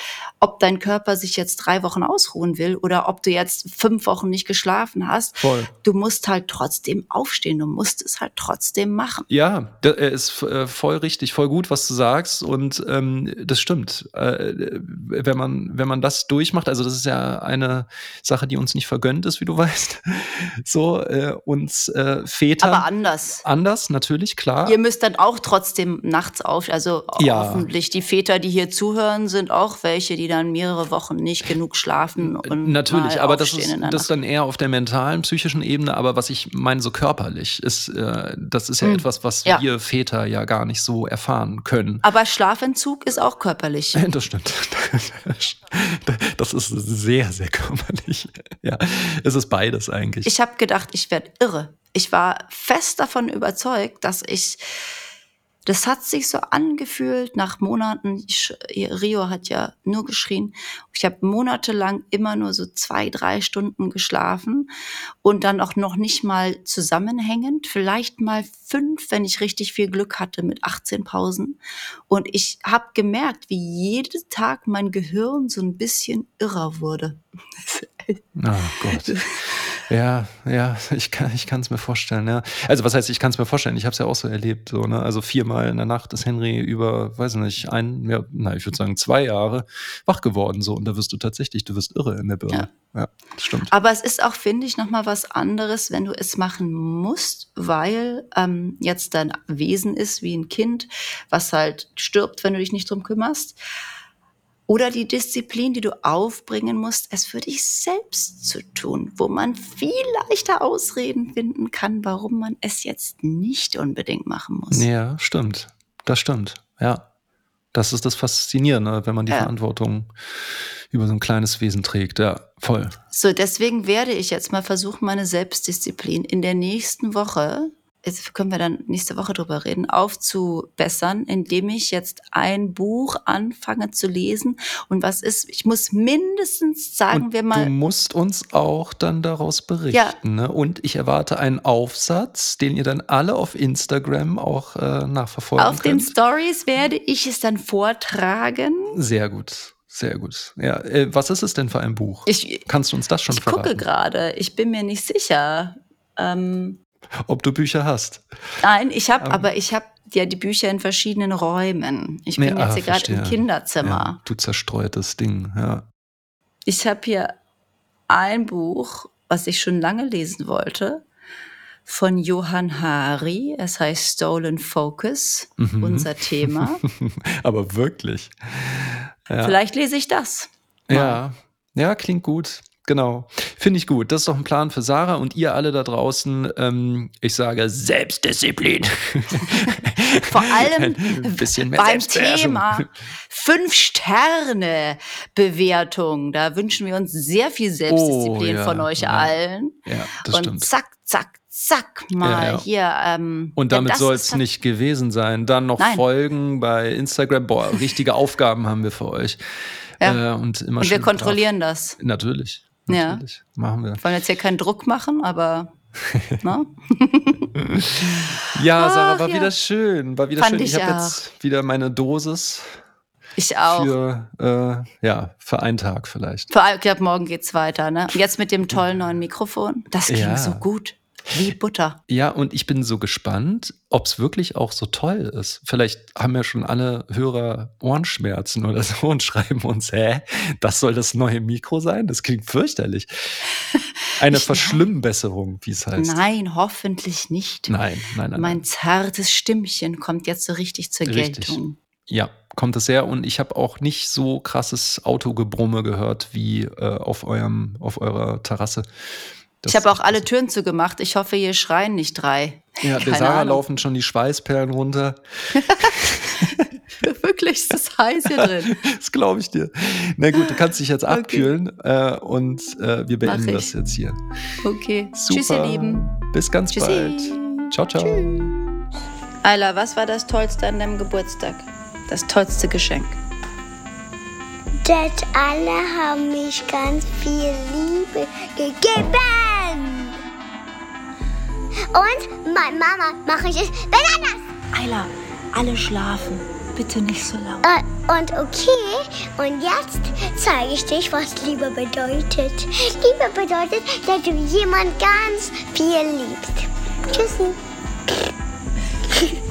ob dein Körper sich jetzt drei Wochen ausruhen will oder ob du jetzt fünf Wochen nicht geschlafen hast. Voll. Du musst halt trotzdem aufstehen, du musst es halt trotzdem machen. Ja, das ist äh, voll richtig, voll gut, was du sagst und ähm, das stimmt. Äh, wenn man wenn man das durchmacht, also das ist ja eine Sache, die uns nicht vergönnt ist, wie du weißt. so äh, uns äh, Väter. Aber anders. Anders, natürlich, klar. Ihr müsst dann auch trotzdem nachts auf, also ja. hoffentlich die Väter, die hier zuhören, sind auch welche, die dann mehrere Wochen nicht genug schlafen und natürlich, aber das ist das dann eher auf der mentalen, psychischen Ebene. Aber was ich meine, so körperlich ist, äh, das ist ja hm. etwas, was ja. wir Väter ja gar nicht so erfahren können. Aber Schlafentzug ist auch körperlich. Das stimmt. Das ist sehr, sehr körperlich. Ja, es ist beides eigentlich. Ich habe gedacht, ich werde irre. Ich war fest davon überzeugt, dass ich das hat sich so angefühlt nach Monaten. Rio hat ja nur geschrien. Ich habe monatelang immer nur so zwei, drei Stunden geschlafen und dann auch noch nicht mal zusammenhängend. Vielleicht mal fünf, wenn ich richtig viel Glück hatte mit 18 Pausen. Und ich habe gemerkt, wie jeden Tag mein Gehirn so ein bisschen irrer wurde. Oh Gott. Ja, ja, ich kann ich es mir vorstellen, ja. Also was heißt, ich kann es mir vorstellen, ich habe es ja auch so erlebt, so, ne? Also viermal in der Nacht ist Henry über, weiß nicht, ein, ja, na, ich würde sagen zwei Jahre wach geworden, so. Und da wirst du tatsächlich, du wirst irre in der Birne. Ja, ja das stimmt. Aber es ist auch, finde ich, nochmal was anderes, wenn du es machen musst, weil ähm, jetzt dein Wesen ist wie ein Kind, was halt stirbt, wenn du dich nicht drum kümmerst. Oder die Disziplin, die du aufbringen musst, es für dich selbst zu tun, wo man viel leichter Ausreden finden kann, warum man es jetzt nicht unbedingt machen muss. Ja, stimmt. Das stimmt. Ja. Das ist das Faszinierende, wenn man die ja. Verantwortung über so ein kleines Wesen trägt. Ja, voll. So, deswegen werde ich jetzt mal versuchen, meine Selbstdisziplin in der nächsten Woche jetzt können wir dann nächste Woche drüber reden, aufzubessern, indem ich jetzt ein Buch anfange zu lesen. Und was ist, ich muss mindestens sagen, und wir mal. Du musst uns auch dann daraus berichten. Ja. Ne? Und ich erwarte einen Aufsatz, den ihr dann alle auf Instagram auch äh, nachverfolgen auf könnt. Auf den Stories werde ich es dann vortragen. Sehr gut. Sehr gut. Ja, äh, was ist es denn für ein Buch? Ich, Kannst du uns das schon ich verraten? Ich gucke gerade. Ich bin mir nicht sicher. Ähm, ob du Bücher hast. Nein, ich habe, um, aber ich habe ja die Bücher in verschiedenen Räumen. Ich bin nee, jetzt ah, hier gerade im Kinderzimmer. Ja, du zerstreutes Ding, ja. Ich habe hier ein Buch, was ich schon lange lesen wollte, von Johann Hari. Es heißt Stolen Focus, mhm. unser Thema. aber wirklich. Ja. Vielleicht lese ich das. Mal. Ja, ja, klingt gut. Genau. Finde ich gut. Das ist doch ein Plan für Sarah und ihr alle da draußen. Ähm, ich sage Selbstdisziplin. Vor allem beim Thema Fünf-Sterne-Bewertung. Da wünschen wir uns sehr viel Selbstdisziplin oh, ja, von euch ja. allen. Ja, das und stimmt. zack, zack, zack mal ja, hier. Ähm, und damit soll es nicht gewesen sein. Dann noch Nein. Folgen bei Instagram. Boah, richtige Aufgaben haben wir für euch. Ja. Äh, und immer und wir kontrollieren brav. das. Natürlich. Natürlich. Ja. Machen wir. Wir wollen jetzt hier keinen Druck machen, aber. ne? ja, Sarah, war ja. wieder schön. War wieder Fand schön. Ich, ich habe jetzt wieder meine Dosis. Ich auch. Für, äh, ja, für einen Tag vielleicht. Für, ich glaube, morgen geht's weiter, ne? Jetzt mit dem tollen neuen Mikrofon. Das klingt ja. so gut. Wie Butter. Ja, und ich bin so gespannt, ob es wirklich auch so toll ist. Vielleicht haben ja schon alle Hörer Ohrenschmerzen oder so und schreiben uns, hä, das soll das neue Mikro sein? Das klingt fürchterlich. Eine Verschlimmbesserung, wie es heißt. Nein, hoffentlich nicht. Nein, nein, nein. Mein zartes Stimmchen kommt jetzt so richtig zur richtig. Geltung. Ja, kommt es sehr. Und ich habe auch nicht so krasses Autogebrumme gehört wie äh, auf, eurem, auf eurer Terrasse. Das ich habe auch alle Türen zugemacht. Ich hoffe, hier schreien nicht drei. Ja, der Sarah Ahnung. laufen schon die Schweißperlen runter. Wirklich, ist das heiß hier drin. das glaube ich dir. Na gut, du kannst dich jetzt okay. abkühlen äh, und äh, wir beenden das jetzt hier. Okay. Super. Tschüss, ihr Lieben. Bis ganz Tschüssi. bald. Ciao, ciao. Tschüss. Ayla, was war das Tollste an deinem Geburtstag? Das tollste Geschenk? Dass alle haben mich ganz viel Liebe gegeben. Und meine Mama mache ich es besonders. Ayla, alle schlafen. Bitte nicht so laut. Äh, und okay, und jetzt zeige ich dich, was Liebe bedeutet. Liebe bedeutet, dass du jemand ganz viel liebst. Tschüssi.